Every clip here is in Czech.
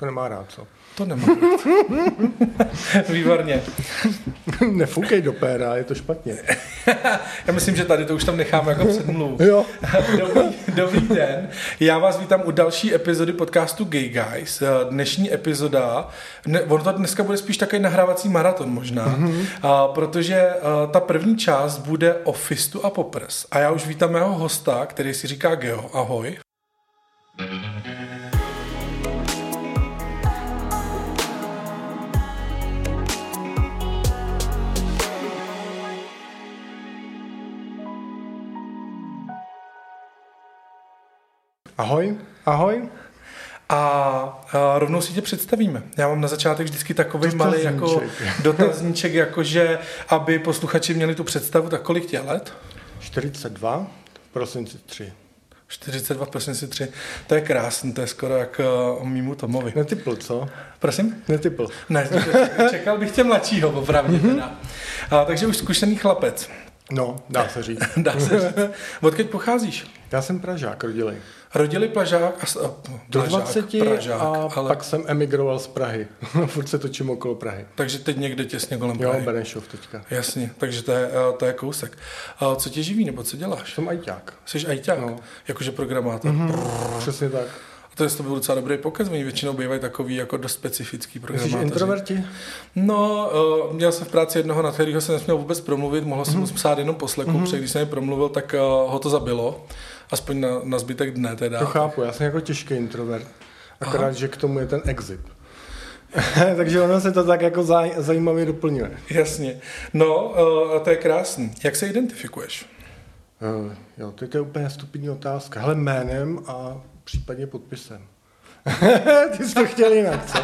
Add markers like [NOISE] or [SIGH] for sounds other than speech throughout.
To nemá rád, co? To nemá. [LAUGHS] Výborně. Nefoukej do péra, je to špatně. [LAUGHS] Já myslím, že tady to už tam necháme jako předmluv. Jo. [LAUGHS] Dobrý, dobrý den. Já vás vítám u další epizody podcastu Gay Guys. Dnešní epizoda, ne, ono to dneska bude spíš takový nahrávací maraton možná, mm-hmm. a, protože a, ta první část bude o fistu a poprs. A já už vítám mého hosta, který si říká Geo. Ahoj. Ahoj. Ahoj. A, a rovnou si tě představíme. Já mám na začátek vždycky takový malý jako [LAUGHS] dotazníček, jakože aby posluchači měli tu představu, tak kolik tě let? 42, prosinci 3. 42 prosinci 3. To je krásný, to je skoro jak uh, mýmu Tomovi. Netypl, co? Prosím? Netypl. Ne, čekal bych tě mladšího, opravdu teda. A, takže už zkušený chlapec. No, dá se říct. [LAUGHS] dá se říct. Odkud pocházíš? Já jsem Pražák, rodilej. Rodili Plažák a... Do 20 Pražák, a ale... pak jsem emigroval z Prahy. [LAUGHS] Furt se točím okolo Prahy. Takže teď někde těsně kolem Prahy. Jo, Benešov teďka. Jasně, takže to je, uh, to je kousek. A co tě živí, nebo co děláš? Jsem ajťák. Jsi ajťák? No. Jakože programátor. Mm-hmm. Přesně tak. A to je to byl docela dobrý pokec, oni většinou bývají takový jako dost specifický programátoři. Jsi introverti? No, uh, měl jsem v práci jednoho, na kterého jsem nesměl vůbec promluvit, mohl jsem mm-hmm. mu psát jenom poslechu, mm-hmm. protože když jsem je promluvil, tak uh, ho to zabilo. Aspoň na, na zbytek dne teda. To chápu, já jsem jako těžký introvert. Akorát, Aha. že k tomu je ten exit. [LAUGHS] Takže ono se to tak jako zaj, zajímavě doplňuje. Jasně. No, uh, to je krásný. Jak se identifikuješ? Uh, jo, to je úplně stupidní otázka. Hele, jménem a případně podpisem. [LAUGHS] Ty jsi to chtěl jinak, co?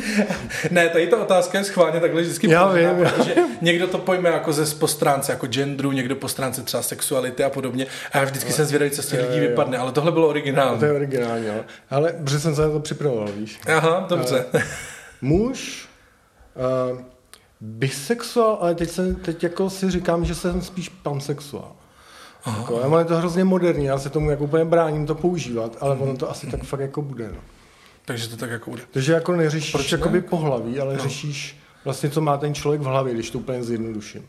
[LAUGHS] ne, tady ta otázka je schválně takhle vždycky Já vím, protože někdo to pojme jako ze po stránce jako genderu, někdo po stránce třeba sexuality a podobně. A já vždycky ale, jsem zvědavý, co z těch lidí vypadne, ale tohle bylo originální. To je originální, jo. Ale protože jsem se na to připravoval, víš. Aha, dobře. Uh, muž, uh, bisexuál, ale teď, se, teď jako si říkám, že jsem spíš pansexuál. Jako, ale je to hrozně moderní, já se tomu jako úplně bráním to používat, ale ono to asi tak fakt jako bude. No. Takže to tak jako bude. Takže jako neřešíš Proč jakoby pohlaví, ale no. řešíš vlastně, co má ten člověk v hlavě, když to úplně zjednoduším.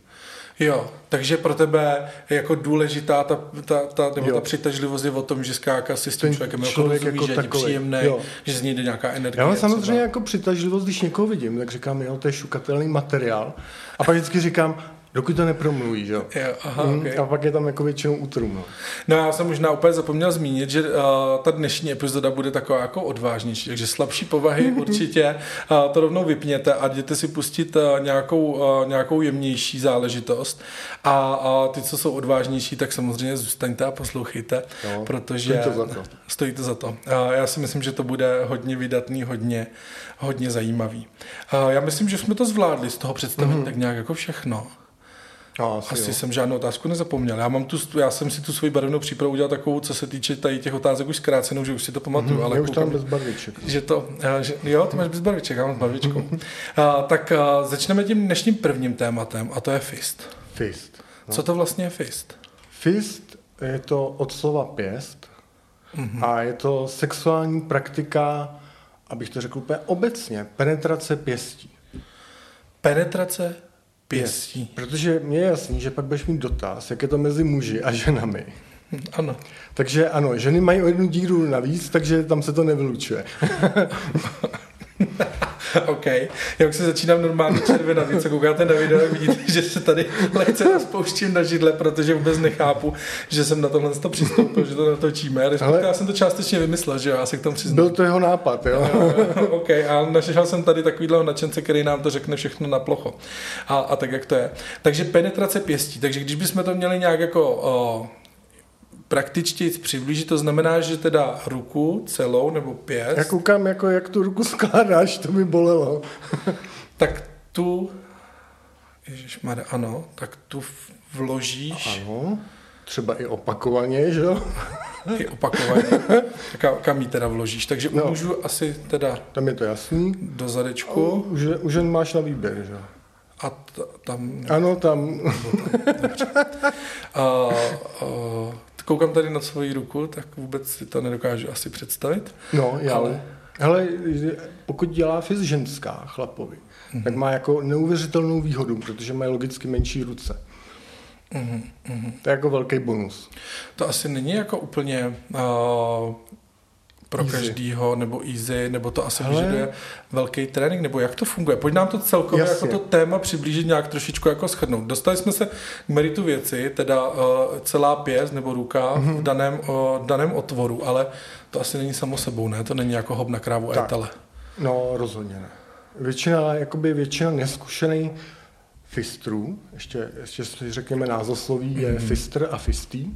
Jo, takže pro tebe je jako důležitá ta, ta, ta, nebo ta přitažlivost je o tom, že skáka si s tím člověkem jako člověk jako, rozumí, jako že je příjemný, jo. že z něj jde nějaká energie. Já mám samozřejmě třeba. jako přitažlivost, když někoho vidím, tak říkám, jo, to je šukatelný materiál. A pak vždycky říkám, Dokud to nepromluví, že jo? aha, mm, okay. A pak je tam jako většinou útrum. No. no já jsem možná úplně zapomněl zmínit, že uh, ta dnešní epizoda bude taková jako odvážnější, takže slabší povahy [LAUGHS] určitě uh, to rovnou vypněte a jděte si pustit uh, nějakou, uh, nějakou jemnější záležitost a uh, ty, co jsou odvážnější, tak samozřejmě zůstaňte a poslouchejte, no, protože stojí to za to. Stojí to za to. Uh, já si myslím, že to bude hodně vydatný, hodně, hodně zajímavý. Uh, já myslím, že jsme to zvládli z toho představení mm-hmm. tak nějak jako všechno. No, asi asi jsem žádnou otázku nezapomněl. Já, mám tu, já jsem si tu svoji barevnou přípravu udělal takovou, co se týče tady těch otázek už zkrácenou, že už si to pamatuju. Mm-hmm, ale už tam bez barviček. Že to, že, jo, ty máš bez barviček, já mám s barvičkou. [LAUGHS] a, tak a, začneme tím dnešním prvním tématem a to je fist. Fist. No. Co to vlastně je fist? Fist je to od slova pěst mm-hmm. a je to sexuální praktika, abych to řekl úplně obecně, penetrace pěstí. Penetrace pěstí. Protože mě je jasný, že pak budeš mít dotaz, jak je to mezi muži a ženami. [LAUGHS] Ano. Takže ano, ženy mají o jednu díru navíc, takže tam se to nevylučuje. [LAUGHS] [LAUGHS] OK. Já už se začínám normálně červenat, co koukáte na video, vidíte, že se tady lehce rozpouštím na židle, protože vůbec nechápu, že jsem na tohle to přistoupil, že to natočíme. Ale já jsem to částečně vymyslel, že jo, já se k tomu přiznám. Byl to jeho nápad, jo. [LAUGHS] OK, a našel jsem tady takovýhle nadšence, který nám to řekne všechno na plocho. A, a tak, jak to je. Takže penetrace pěstí. Takže když bychom to měli nějak jako o, praktičtěji přiblížit, to znamená, že teda ruku celou nebo pěst. Já koukám, jako jak tu ruku skládáš, to by bolelo. [LAUGHS] tak tu, ježišmarja, ano, tak tu vložíš. Ano, třeba i opakovaně, že jo? I opakovaně. [LAUGHS] Tak kam ji teda vložíš? Takže no. můžu asi teda... Tam je to jasný. Do zadečku. Už, už jen máš na výběr, že jo? A t- tam... Ano, tam. tam [LAUGHS] a, a, koukám tady na svoji ruku, tak vůbec si to nedokážu asi představit. No, já. Ale Hele, pokud dělá FIS ženská chlapovi, mm-hmm. tak má jako neuvěřitelnou výhodu, protože mají logicky menší ruce. Mm-hmm. To je jako velký bonus. To asi není jako úplně uh, pro easy. každýho, nebo easy, nebo to asi Ale... vyžaduje velký trénink, nebo jak to funguje? Pojď nám to celkově Jasně. jako to téma přiblížit nějak trošičku jako shrnout. Dostali jsme se k meritu věci, teda uh, celá pěst nebo ruka mm-hmm. v daném, uh, daném otvoru, ale to asi není samo sebou, ne? To není jako hop na krávu a etele. No, rozhodně ne. Většina, jakoby většina neskušených fistrů, ještě, ještě si řekněme názosloví, je mm. fistr a fistý.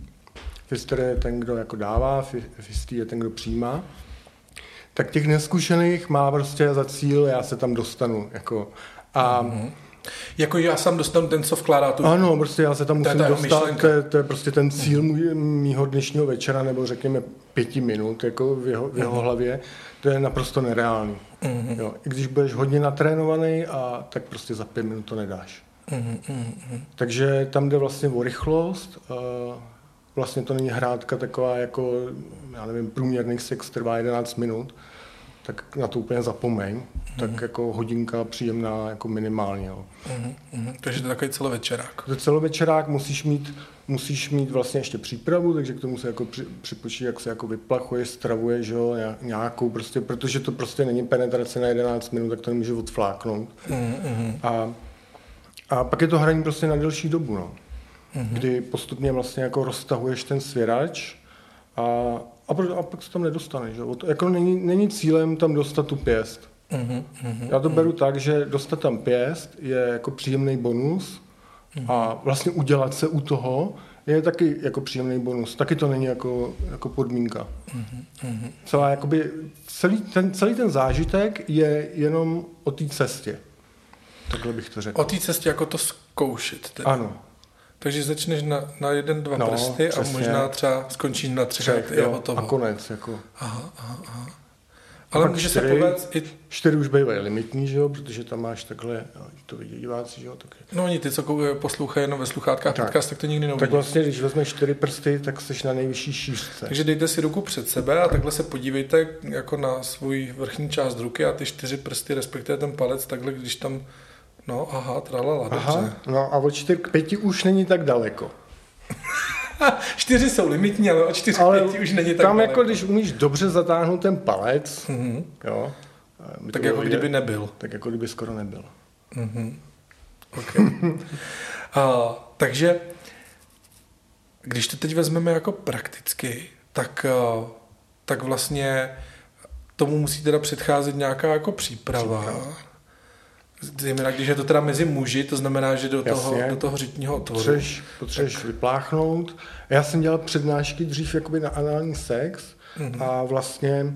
Fistr je ten, kdo jako dává, fistý je ten, kdo přijímá. Tak těch neskušených má prostě za cíl, já se tam dostanu. Jako, a mm. Jako já sám dostanu ten, co vkládá tu... Ano, prostě já se tam musím dostat, to je, to je prostě ten cíl můj, mýho dnešního večera, nebo řekněme pěti minut jako v jeho, v jeho uh-huh. hlavě, to je naprosto nereálný. Uh-huh. Jo, I když budeš hodně natrénovaný, a tak prostě za pět minut to nedáš. Uh-huh. Takže tam jde vlastně o rychlost, vlastně to není hrádka taková jako, já nevím, průměrný sex trvá 11 minut, tak na to úplně zapomeň. Mm-hmm. Tak jako hodinka příjemná jako minimálně. Jo. Mm-hmm. Takže to je takový celovečerák. To celovečerák, musíš mít, musíš mít vlastně ještě přípravu, takže k tomu se jako při, připočí, jak se jako vyplachuje, stravuje, že jo, nějakou prostě, protože to prostě není penetrace na 11 minut, tak to nemůže odfláknout. Mm-hmm. A, a pak je to hraní prostě na delší dobu, no. Mm-hmm. Kdy postupně vlastně jako roztahuješ ten svěrač a a, proto, a pak se tam nedostane. Že? To, jako není, není cílem tam dostat tu pěst. Uh-huh, uh-huh, Já to uh-huh. beru tak, že dostat tam pěst je jako příjemný bonus uh-huh. a vlastně udělat se u toho je taky jako příjemný bonus. Taky to není jako, jako podmínka. Uh-huh. Celá, jakoby, celý, ten, celý ten zážitek je jenom o té cestě. Takhle bych to řekl. O té cestě jako to zkoušet. Teda. Ano. Takže začneš na, na jeden, dva no, prsty přesně. a možná třeba skončíš na třech a je hotovo. A konec. Jako. Aha, aha, aha. Ale může čtyři, se povedz i... Čtyři už bývají limitní, že jo, protože tam máš takhle, to vidí diváci, že jo. Tak... No oni ty, co poslouchají jenom ve sluchátkách tak, podcast, tak to nikdy neuvidí. Tak vlastně, když vezmeš čtyři prsty, tak jsi na nejvyšší šířce. Takže dejte si ruku před sebe a takhle se podívejte jako na svůj vrchní část ruky a ty čtyři prsty, respektive ten palec, takhle, když tam No, aha, tralala, aha, dobře. No a od 4 k 5 už není tak daleko. [LAUGHS] čtyři jsou limitní, ale od 4 ale k 5 už není tak tam daleko. jako, když umíš dobře zatáhnout ten palec, mm-hmm. jo. Tak jako kdyby nebyl. Tak jako kdyby skoro nebyl. Mm-hmm. Okay. [LAUGHS] uh, takže, když to teď vezmeme jako prakticky, tak, uh, tak vlastně tomu musí teda předcházet nějaká jako příprava. příprava Zejména když je to teda mezi muži, to znamená, že do toho, do toho řitního otvoru. Potřeš, potřeš tak. vypláchnout. Já jsem dělal přednášky dřív jakoby na anální sex mm-hmm. a vlastně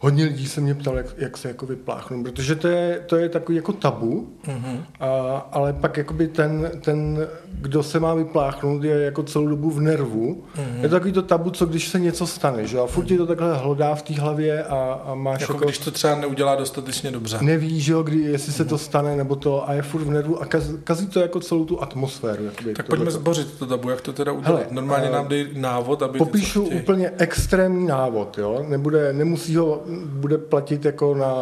hodně lidí se mě ptalo, jak, jak se jako vypláchnu, protože to je, to je takový jako tabu, mm-hmm. a, ale pak jakoby ten, ten, kdo se má vypláchnout, je jako celou dobu v nervu. Mm-hmm. Je to takový to tabu, co když se něco stane, že a furt ti to takhle hlodá v té hlavě a, a máš jako, jako... když to třeba neudělá dostatečně dobře. Neví, že jo, kdy, jestli mm-hmm. se to mhm. stane nebo to a je furt v nervu a kaz, kazí to jako celou tu atmosféru. Jakoby, tak pojďme zbořit to tabu, jak to teda udělat. Hele, Normálně nám dej návod, aby... Popíšu úplně extrémní návod, jo, nebude, nemusí ho, bude platit jako na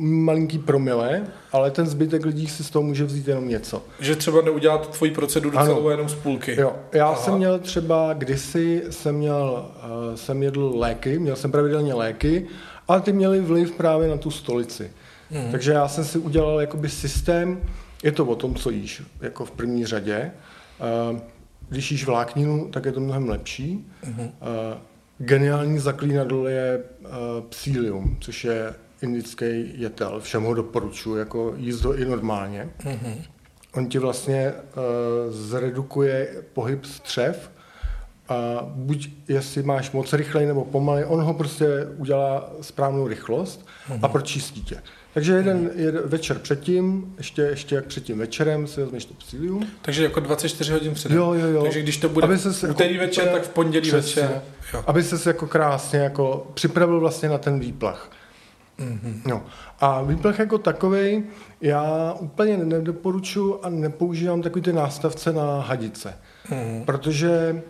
malinký promile, ale ten zbytek lidí si z toho může vzít jenom něco. Že třeba neudělat tvoji proceduru ano. celou jenom z půlky. Jo, já Aha. jsem měl třeba, kdysi jsem měl, uh, jsem jedl léky, měl jsem pravidelně léky, ale ty měly vliv právě na tu stolici. Hmm. Takže já jsem si udělal jakoby systém, je to o tom, co jíš, jako v první řadě. Uh, když jíš vlákninu, tak je to mnohem lepší. Hmm. Uh, Geniální zaklínadlo je uh, psílium, což je indický jetel. Všem ho doporučuji, jako jíst ho i normálně. Mm-hmm. On ti vlastně uh, zredukuje pohyb střev a buď jestli máš moc rychlej nebo pomalej, on ho prostě udělá správnou rychlost mm-hmm. a pročistí tě. Takže jeden, jeden večer předtím, ještě, ještě jak předtím večerem si vezmeš to psilium. Takže jako 24 hodin předem. Jo, jo, jo. Takže když to bude aby ses úterý jako, večer, tak v pondělí přesně, večer. Jo. Aby se jako krásně jako připravil vlastně na ten výplach. Mm-hmm. No. A výplach jako takový já úplně nedoporučuji a nepoužívám takový ty nástavce na hadice. Mm-hmm. Protože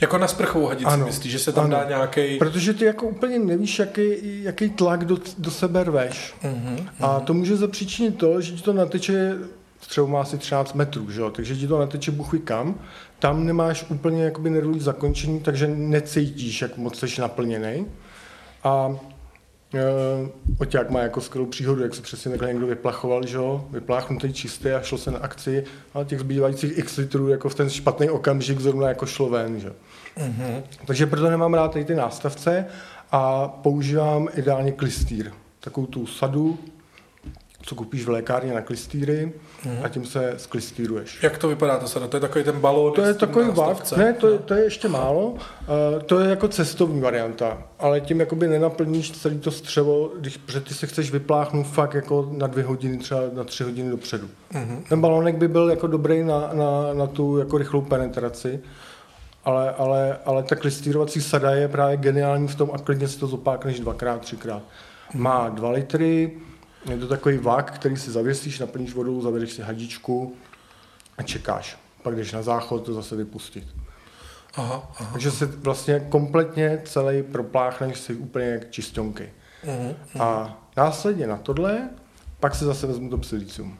Jako na sprchovou hadici ano, myslíš, že se tam ano. dá nějaký. Protože ty jako úplně nevíš, jaký, jaký tlak do, do sebe rveš. Uh-huh, A to může zapříčinit to, že ti to nateče, třeba má asi 13 metrů, že jo? takže ti to nateče buchy kam. Tam nemáš úplně jakoby nervový zakončení, takže necítíš, jak moc jsi naplněný. A Oťák má jako skvělou příhodu, jak se přesně takhle někdo vyplachoval, že jo, vypláchnutý čistý a šlo se na akci, ale těch zbývajících x litrů jako v ten špatný okamžik zrovna jako šlo ven, že mm-hmm. Takže proto nemám rád tady ty nástavce a používám ideálně klistýr, takovou tu sadu, co koupíš v lékárně na klistýry mm-hmm. a tím se sklistýruješ. Jak to vypadá to sada? To je takový ten balón? To je takový vak, ne, to, je, to je ještě málo. Uh, to je jako cestovní varianta, ale tím jakoby nenaplníš celý to střevo, když, protože ty se chceš vypláchnout fakt jako na dvě hodiny, třeba na tři hodiny dopředu. Mm-hmm. Ten balónek by byl jako dobrý na, na, na tu jako rychlou penetraci, ale, ale, ale ta klistýrovací sada je právě geniální v tom a klidně si to zopákneš dvakrát, třikrát. Má dva litry, je to takový vlak, který si zavěsíš, naplníš vodou, zavedeš si hadičku a čekáš. Pak jdeš na záchod to zase vypustit. Aha, aha. Takže se vlastně kompletně celý propláchneš si úplně jak čistonky. Uh-huh, uh-huh. A následně na tohle pak se zase vezmu to psilicium.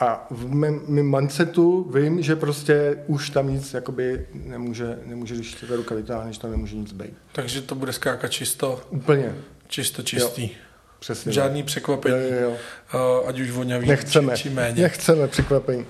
A v mém, mém mindsetu vím, že prostě už tam nic jakoby nemůže, nemůže když ta ruka vytáhneš, tam nemůže nic být. Takže to bude skákat čisto? Úplně. Čisto čistý. Jo. Přesně. Žádný překvapení, jo, jo, jo. ať už vonavý Nechceme. či, či méně. Nechceme překvapení.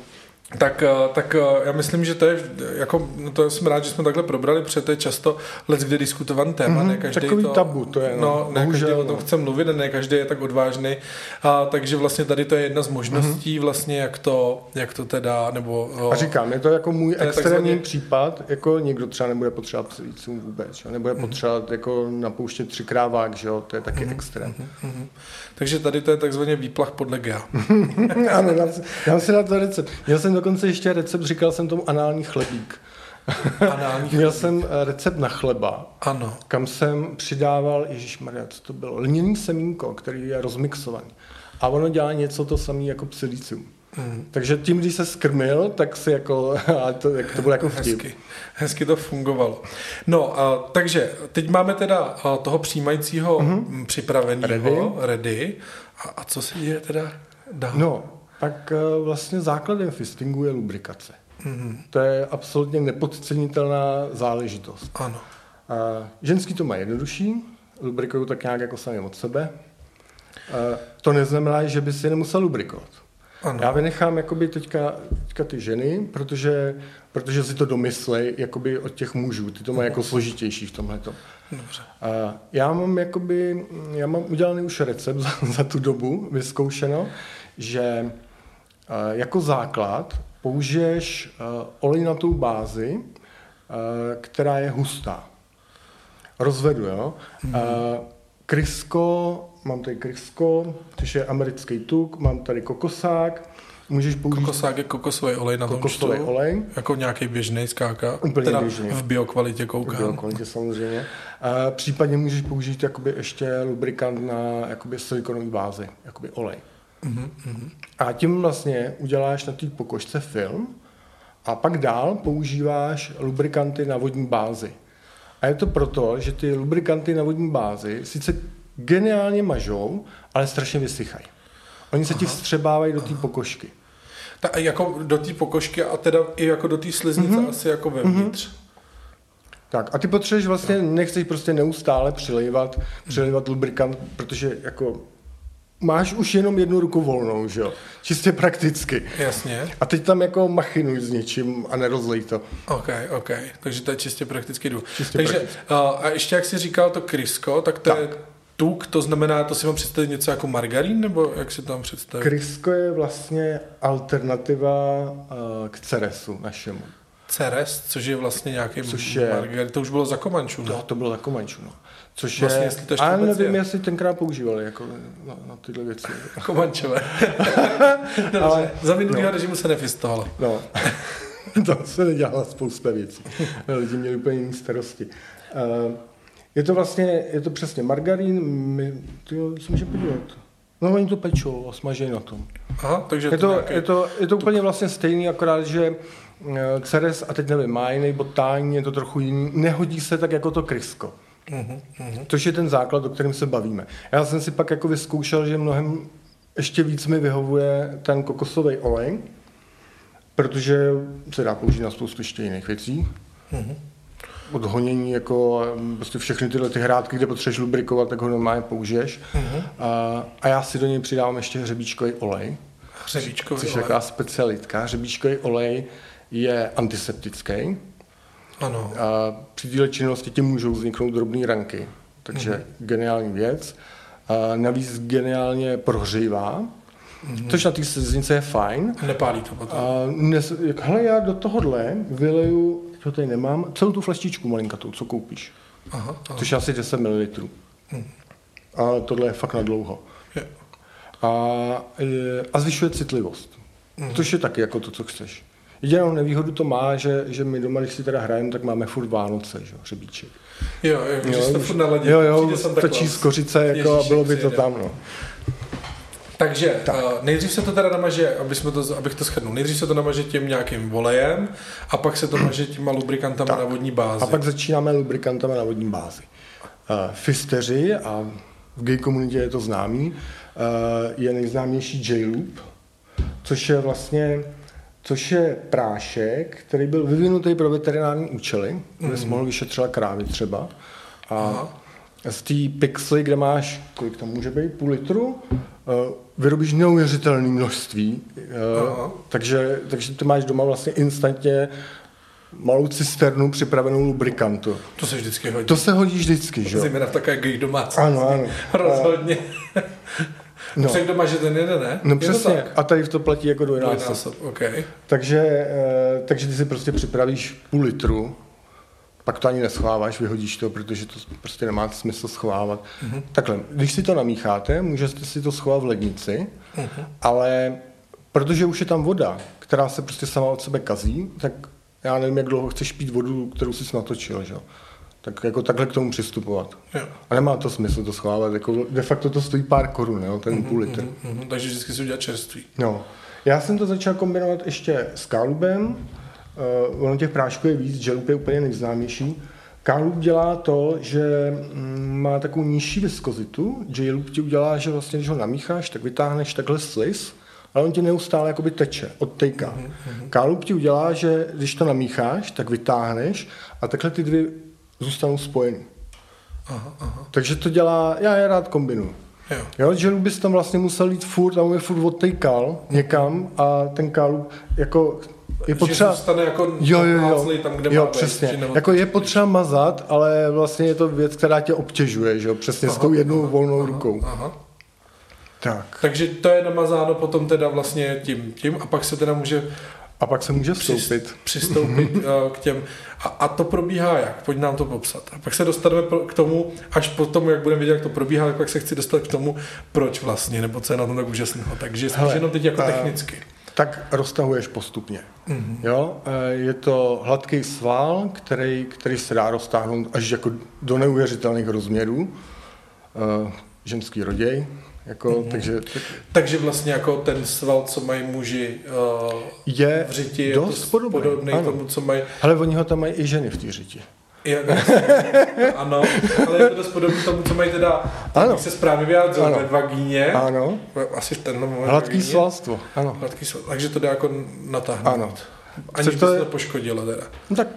Tak, eh, tak eh, já myslím, že to je, jako, no to jsem rád, že jsme takhle probrali, protože to je často let, kde diskutovaný téma, mm-hmm, ne každý takový to, tabu to je, no, no ne každý o tom no. chce mluvit, ne každý je tak odvážný, a, takže vlastně tady to je jedna z možností mm-hmm. vlastně, jak to, jak to teda, nebo... O, a říkám, je to jako můj to extrémní takzvaný... případ, jako někdo třeba nebude potřebovat psícům vůbec, že? nebude mm-hmm. potřebovat jako napouštět třikrát vák, že jo, to je taky mm-hmm. extrém. Mm-hmm. Takže tady to je takzvaný výplach podle GEA. [LAUGHS] ano, dám si, dám si na to recept. Měl jsem dokonce ještě recept, říkal jsem tomu anální chlebík. Anální [LAUGHS] Měl jsem eh, recept na chleba, ano. kam jsem přidával, Ježíš Maria, co to bylo, lněný semínko, který je rozmixovaný. A ono dělá něco to samé jako psilicium. Mm. Takže tím, když se skrmil, tak si jako, [LAUGHS] a to, jak to bylo jako vtip. Hezky, hezky to fungovalo. No, a, takže teď máme teda a, toho přijímajícího mm-hmm. připraveného, ready. ready. A, a co se děje teda dál? No, tak a, vlastně základem fistingu je lubrikace. Mm-hmm. To je absolutně nepodcenitelná záležitost. Ano. A, ženský to má jednodušší, lubrikují tak nějak jako sami od sebe. A, to neznamená, že by si nemusel lubrikovat. Ano. Já vynechám jakoby teďka, teďka ty ženy, protože, protože si to domyslej jakoby od těch mužů. Ty to mají jako složitější v tomhle. Dobře. A já mám jakoby, já mám udělaný už recept [LAUGHS] za, za tu dobu, vyzkoušeno, že jako základ použiješ olejnatou bázi, která je hustá. Rozvedu, jo. Mm. Krysko mám tady krysko, což je americký tuk, mám tady kokosák, Můžeš použít... Kokosák je kokosový olej na kokosový tom olej. Jako nějaký běžný skáka. Úplně teda běžný. v biokvalitě koukám. V biokvalitě samozřejmě. A případně můžeš použít jakoby ještě lubrikant na jakoby silikonový bázi, jakoby olej. Mm-hmm. A tím vlastně uděláš na té pokožce film a pak dál používáš lubrikanty na vodní bázi. A je to proto, že ty lubrikanty na vodní bázi sice geniálně mažou, ale strašně vysychají. Oni se Aha. ti vstřebávají do té pokožky. Ta, jako do té pokožky a teda i jako do té sliznice mm-hmm. asi jako vevnitř. Mm-hmm. Tak a ty potřebuješ vlastně, nechceš prostě neustále přilejvat, přilejvat lubrikant, protože jako máš už jenom jednu ruku volnou, že jo? Čistě prakticky. Jasně. A teď tam jako machinuj s něčím a nerozlej to. OK, OK. Takže to je čistě prakticky jdu. Čistě Takže prakticky. A, a ještě jak jsi říkal to krysko, tak to tak. je tuk, to znamená, to si mám představit něco jako margarín, nebo jak si tam představit? Krysko je vlastně alternativa uh, k ceresu našemu. Ceres, což je vlastně nějaký což je, margarín, to už bylo za Komančů, no? To, to bylo za Komančů, no. Což vlastně, je, jestli to ještě ale nevím, je. jestli tenkrát používali jako na, na tyhle věci. [LAUGHS] Komančové. Dobře, [LAUGHS] ale, za minulého no. režimu se nefistovalo. No, [LAUGHS] to se nedělala spousta věcí. Lidi měli úplně jiné starosti. Uh, je to vlastně, je to přesně margarín, my, tyjo, si může podívat. No oni to pečou a smažejí na tom. Aha, takže je to, nějaký... je to, je to úplně vlastně stejný, akorát, že eh, Ceres, a teď nevím, má jiný botání, je to trochu jiný, nehodí se tak jako to krysko. Mhm, mhm. Což je ten základ, o kterém se bavíme. Já jsem si pak jako vyzkoušel, že mnohem ještě víc mi vyhovuje ten kokosový olej, protože se dá použít na spoustu ještě jiných věcí. Mhm. Od honění, jako mm, prostě všechny tyhle ty hrádky, kde potřebuješ lubrikovat, tak ho normálně použiješ. Mhm. A, a já si do něj přidávám ještě hřebíčkový olej, Hřebíčkový což je olej. taková specialitka. Hřebíčkový olej je antiseptický. Ano. A při téhle činnosti ti můžou vzniknout drobné ranky. Takže Mhm. mm-hmm. geniální věc. A navíc geniálně prohřívá, Mhm. mm-hmm. což na té sliznice je fajn. Nepálí to potom. A nes, jak, hele, já do tohohle vyleju, to tady nemám, celou tu flaštičku malinkatou, co koupíš. Aha, aha. Což je asi 10 ml. Mhm. A tohle je fakt na dlouho. Je. A, je, a zvyšuje citlivost. Mhm. Což je taky jako to, co chceš. Jedinou nevýhodu to má, že, že my doma, když si teda hrajeme, tak máme furt Vánoce, že jo, hřebíček. Jo, jo, že jste furt naladili. jo, jo, stačí z kořice jako, a bylo by to přijede. tam. No. Takže tak. uh, nejdřív se to teda namaže, aby jsme to, abych to shrnul, nejdřív se to namaže tím nějakým olejem a pak se to maže těma lubrikantama Tak. na vodní bázi. A pak začínáme lubrikantama na vodní bázi. Uh, fisteři, a v gay komunitě je to známý, uh, je nejznámější J-Loop, což je vlastně což je prášek, který byl vyvinutý pro veterinární účely, kde jsi mohl vyšetřovat krávy třeba. A Aha. z té pixely, kde máš, kolik tam může být, půl litru, uh, vyrobíš neuvěřitelné množství. Uh, Aha. takže, takže ty máš doma vlastně instantně malou cisternu připravenou lubrikantu. To se vždycky hodí. To se hodí vždycky, že jo? Zejména v takové gay domácnosti. Ano, ano. [LAUGHS] Rozhodně. No. No. Řekl doma, že ten jeden ne? No Je to přesně, tak? a tady to platí jako dvojnásob. Dvojnásob, OK. Takže, eh, takže ty si prostě připravíš půl litru, pak to ani neschováváš, vyhodíš to, protože to prostě nemá smysl schovávat. Mm-hmm. Takhle, když si to namícháte, můžete si to schovat v lednici, mm-hmm. ale protože už je tam voda, která se prostě sama od sebe kazí, tak já nevím, jak dlouho chceš pít vodu, kterou jsi natočil, že? Tak jako takhle k tomu přistupovat. Jo. A nemá to smysl to schovávat, jako de facto to stojí pár korun, jo, ten mm-hmm. půl litr. Mhm, takže vždycky si udělat čerství. No, já jsem to začal kombinovat ještě s kálubem. Uh, ono těch prášků je víc, želup je úplně nejznámější. Kálub dělá to, že mm, má takovou nižší viskozitu. J-loop ti udělá, že vlastně, když ho namícháš, tak vytáhneš takhle sliz, ale on ti neustále jakoby teče, odtejká. Mm-hmm. Kálub ti udělá, že když to namícháš, tak vytáhneš a takhle ty dvě zůstanou spojený. Aha, aha. Takže to dělá, já je rád kombinuju. Jo. Jo, že bys tam vlastně musel jít furt a on je furt odtejkal někam a ten kálub jako je potřeba... Že zůstane jako Jo, jo, jo. tam, kde jo má být, přesně. neodtočíš. jako je potřeba mazat, ale vlastně je to věc, která tě obtěžuje, že jo? Přesně s tou jednou volnou rukou. Aha. Tak. Takže to je namazáno potom teda vlastně tím, tím a pak se teda může A pak se může vstoupit. přistoupit eh, k těm. A, a to probíhá jak? Pojď nám to popsat. A pak se dostaneme k tomu, až po tomu, jak budeme vidět, jak to probíhá, tak pak se chci dostat k tomu, proč vlastně, nebo co je na tom tak úžasného. Takže spíš jenom teď jako eh, technicky. Tak roztahuješ postupně. Mhm. Mm-hmm. Jo? eh, Je to hladký sval, který, který se dá roztáhnout až jako do neuvěřitelných rozměrů. Ženský roděj. Jako, Mhm. mm-hmm. takže Takže vlastně jako ten sval, co mají muži uh, je v řiti, je dost to podobný. podobný ano. tomu, co mají Ale oni ho tam mají i ženy v té řiti. Je, [LAUGHS] ano, ale je to dost podobné tomu, co mají teda, Ano. jak se správně vyjádřil, ve vagíně. Ano. Asi v tenhle moment Hladký svalstvo. Ano. Hladký sval. Takže to dá jako natáhnout. Ano. Aniž Což by to se je- to poškodilo teda. No tak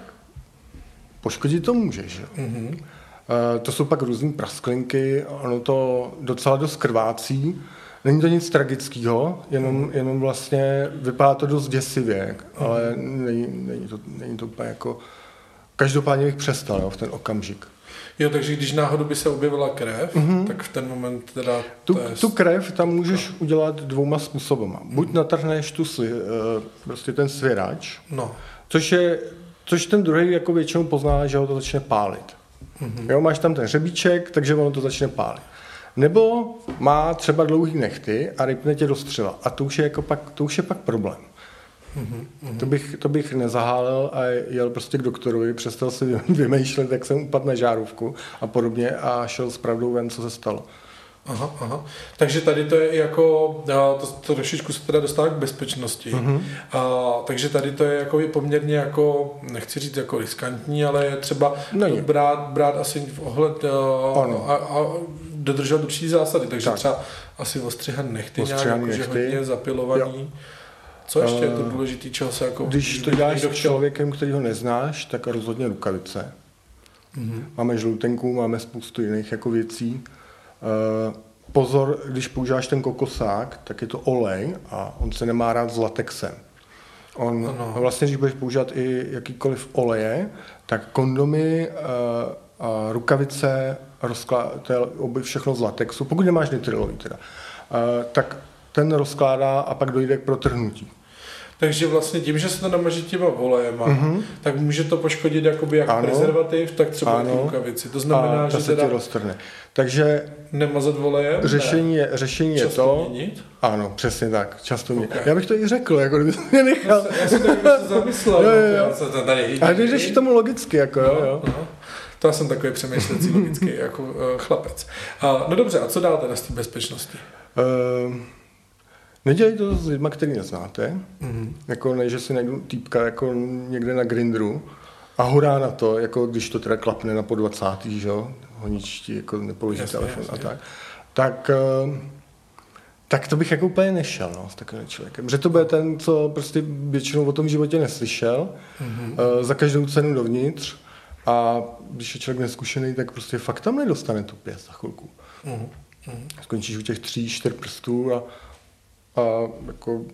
poškodit to může, že? Mhm. Eh, To jsou pak různé prasklinky, ono to docela dost krvácí. Není to nic tragického, jenom, jenom vlastně vypadá to dost děsivě, ale není, není, to, není to úplně jako... Každopádně bych přestal jo, v ten okamžik. Jo, takže když náhodou by se objevila krev, tak v ten moment teda Mhm. Tu, to je... tu krev tam můžeš udělat dvouma způsobama. Buď natrhneš tu sli, eh, prostě ten svěrač, No, Což je, což ten druhý jako většinou pozná, že ho to začne pálit. Mm-hmm. Jo, máš tam ten hřebíček, takže ono to začne pálit. Nebo má třeba dlouhý nechty a rypne tě do střeva. A to už je, jako pak, to už je pak problém. Mm-hmm. To, bych, to bych nezahálel a jel prostě k doktorovi, přestal si [LAUGHS] vymýšlet, jak jsem upadl na žárovku a podobně a šel s pravdou ven, co se stalo. Aha, aha. Takže tady to je jako, to, to trošičku se teda dostává k bezpečnosti. Mm-hmm. A, takže tady to je jako je poměrně jako, nechci říct jako riskantní, ale je třeba Není. to brát, brát asi v ohled a, Ano. a, a dodržovat určitý zásady. Takže Tak. třeba asi ostřihan nechty, nějak Ostřihaný jakože nechty. hodně zapilovaný. Co ještě je to Eh, důležitý, se jako... Když to děláš s člověkem, který ho neznáš, tak rozhodně rukavice. Mhm. Máme žloutenku, máme spoustu jiných jako věcí. Eh, Pozor, když používáš ten kokosák, tak je to olej a on se nemá rád s latexem. On, Ano. vlastně, když budeš používat i jakýkoliv oleje, tak kondomy, eh, a rukavice, rozklá, to je oby všechno z latexu, pokud nemáš nitrilový teda, eh, tak ten rozkládá a pak dojde k protrhnutí. Takže vlastně tím, že se to namaží těma volejema, mm-hmm. tak může to poškodit jakoby jak. Ano. prezervativ, tak třeba Ano. i rukavici. To znamená, a že se ti roztrhne. Takže nemazat volejem? řešení je, řešení je Často to... měnit? Ano, přesně tak. Často mě. Ok. Já bych to i řekl, jako kdyby mě nechal. Já jsem prostě zamyslel. Jo, jo, jo. Já jsem to tady... Ale ty jdeš k tomu logicky, jako jo, jo. No, to já jsem takový přemýšlecí logický jako uh, chlapec. Uh, no dobře, a co dál teda z té bezpečnosti? Ehm, nedělej to s lidmi, který neznáte. Mm-hmm. Jako ne, že si najdu týpka jako někde na Grindru a hurá na to, jako když to teda klapne na po 20. že honičtí, jako nepoloží Jasně, telefon jasně. a tak. Tak, ehm, tak to bych jako úplně nešel no, s takovým člověkem. Protože to bude ten, co prostě většinou o tom životě neslyšel, mm-hmm. za každou cenu dovnitř a když je člověk neskušený, tak prostě fakt tam nedostane tu pěst za chvilku. Mm-hmm. Skončíš u těch tří, čtyř prstů a, a jako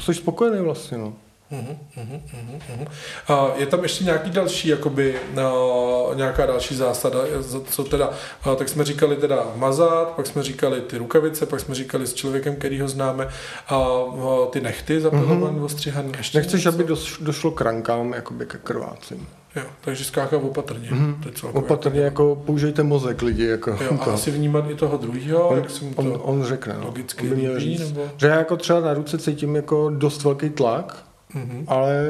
jsi spokojený vlastně, no. Mhm, mhm, mhm, mhm. A je tam ještě nějaký další, jakoby, uh, nějaká další zásada, co teda, uh, tak jsme říkali teda mazat, pak jsme říkali ty rukavice, pak jsme říkali s člověkem, který ho známe, a uh, ty nechty zapilované, mm-hmm. ostřihaný. Ještě Nechceš, něco? aby došlo k rankám, jakoby ke krvácení. Jo, takže skákat opatrně. Mhm. To je celkově Opatrně, jako použijte mozek lidi, jako Jo, a to. asi vnímat i toho druhého, On, jak si mu to on, on řekne, no. logicky On líbí, říct. nebo... Že já jako třeba na ruce cítím jako dost velký tlak, Mhm. ale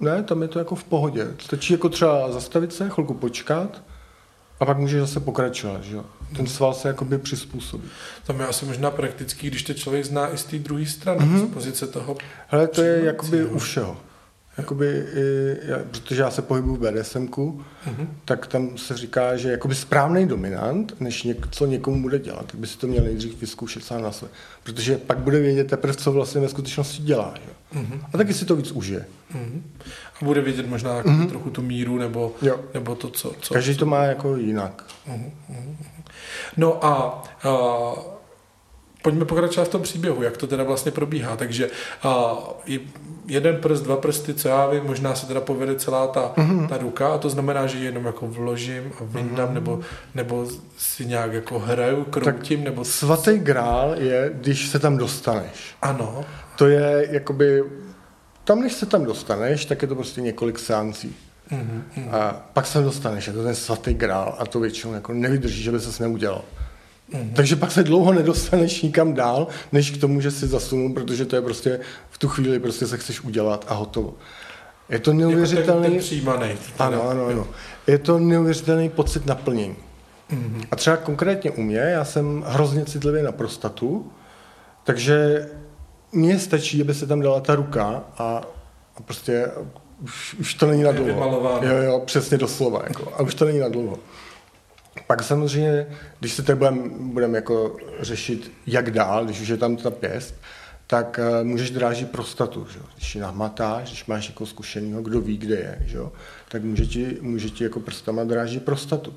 ne, tam je to jako v pohodě. Stačí jako třeba zastavit se, chvilku počkat a pak může zase pokračovat, že jo. Ten sval se jakoby přizpůsobí. Tam je asi možná praktický, když to člověk zná i z té druhé strany, Mhm. z pozice toho. Hele, to je jakoby u všeho. Jakoby, i, já, protože já se pohybuju v BDSMku, Mhm. tak tam se říká, že jakoby správný dominant, než něco někomu bude dělat, tak by si to měl nejdřív vyzkoušet sám na sebe. Protože pak bude vědět teprve, co vlastně ve skutečnosti dělá. Že? Mhm. A taky si to víc užije. Mhm. A bude vidět možná jako Mhm. trochu tu míru, nebo, Jo. nebo to, co... co Každý co... to má jako jinak. Mhm, mhm. No a, a pojďme pokračovat v tom příběhu, jak to teda vlastně probíhá. Takže a, jeden prst, dva prsty, co já vím, možná se teda povede celá ta, Mhm. ta ruka a to znamená, že ji jenom jako vložím a vyndám, Mhm. nebo, nebo si nějak jako hraju, kroutím, nebo... Svatý grál je, když se tam dostaneš. Ano, To je jakoby, tam než se tam dostaneš, tak je to prostě několik seancí. Mhm, mhm. A pak se dostaneš, je to ten svatý grál a to většinou jako nevydrží, že by ses neudělal. Mhm. Takže pak se dlouho nedostaneš nikam dál, než k tomu, že si zasunul, protože to je prostě v tu chvíli prostě se chceš udělat a hotovo. Je to Jako ten, ten neuvěřitelný, přijímaný. ano, ano, ano. Je to neuvěřitelný pocit naplnění. Mhm. A třeba konkrétně u mě, já jsem hrozně citlivý na prostatu, takže mně stačí, aby se tam dala ta ruka a, a prostě už, už to není na dlouho. Jo, jo, přesně doslova. Jako, a už to není na dlouho. Pak samozřejmě, když se teď budeme budem jako řešit, jak dál, když už je tam ta pěst, tak uh, můžeš drážit prostatu. Že? Když ji nahmatáš, když máš jako zkušenýho, kdo ví, kde je, že? tak může ti, může ti jako prstama drážit prostatu.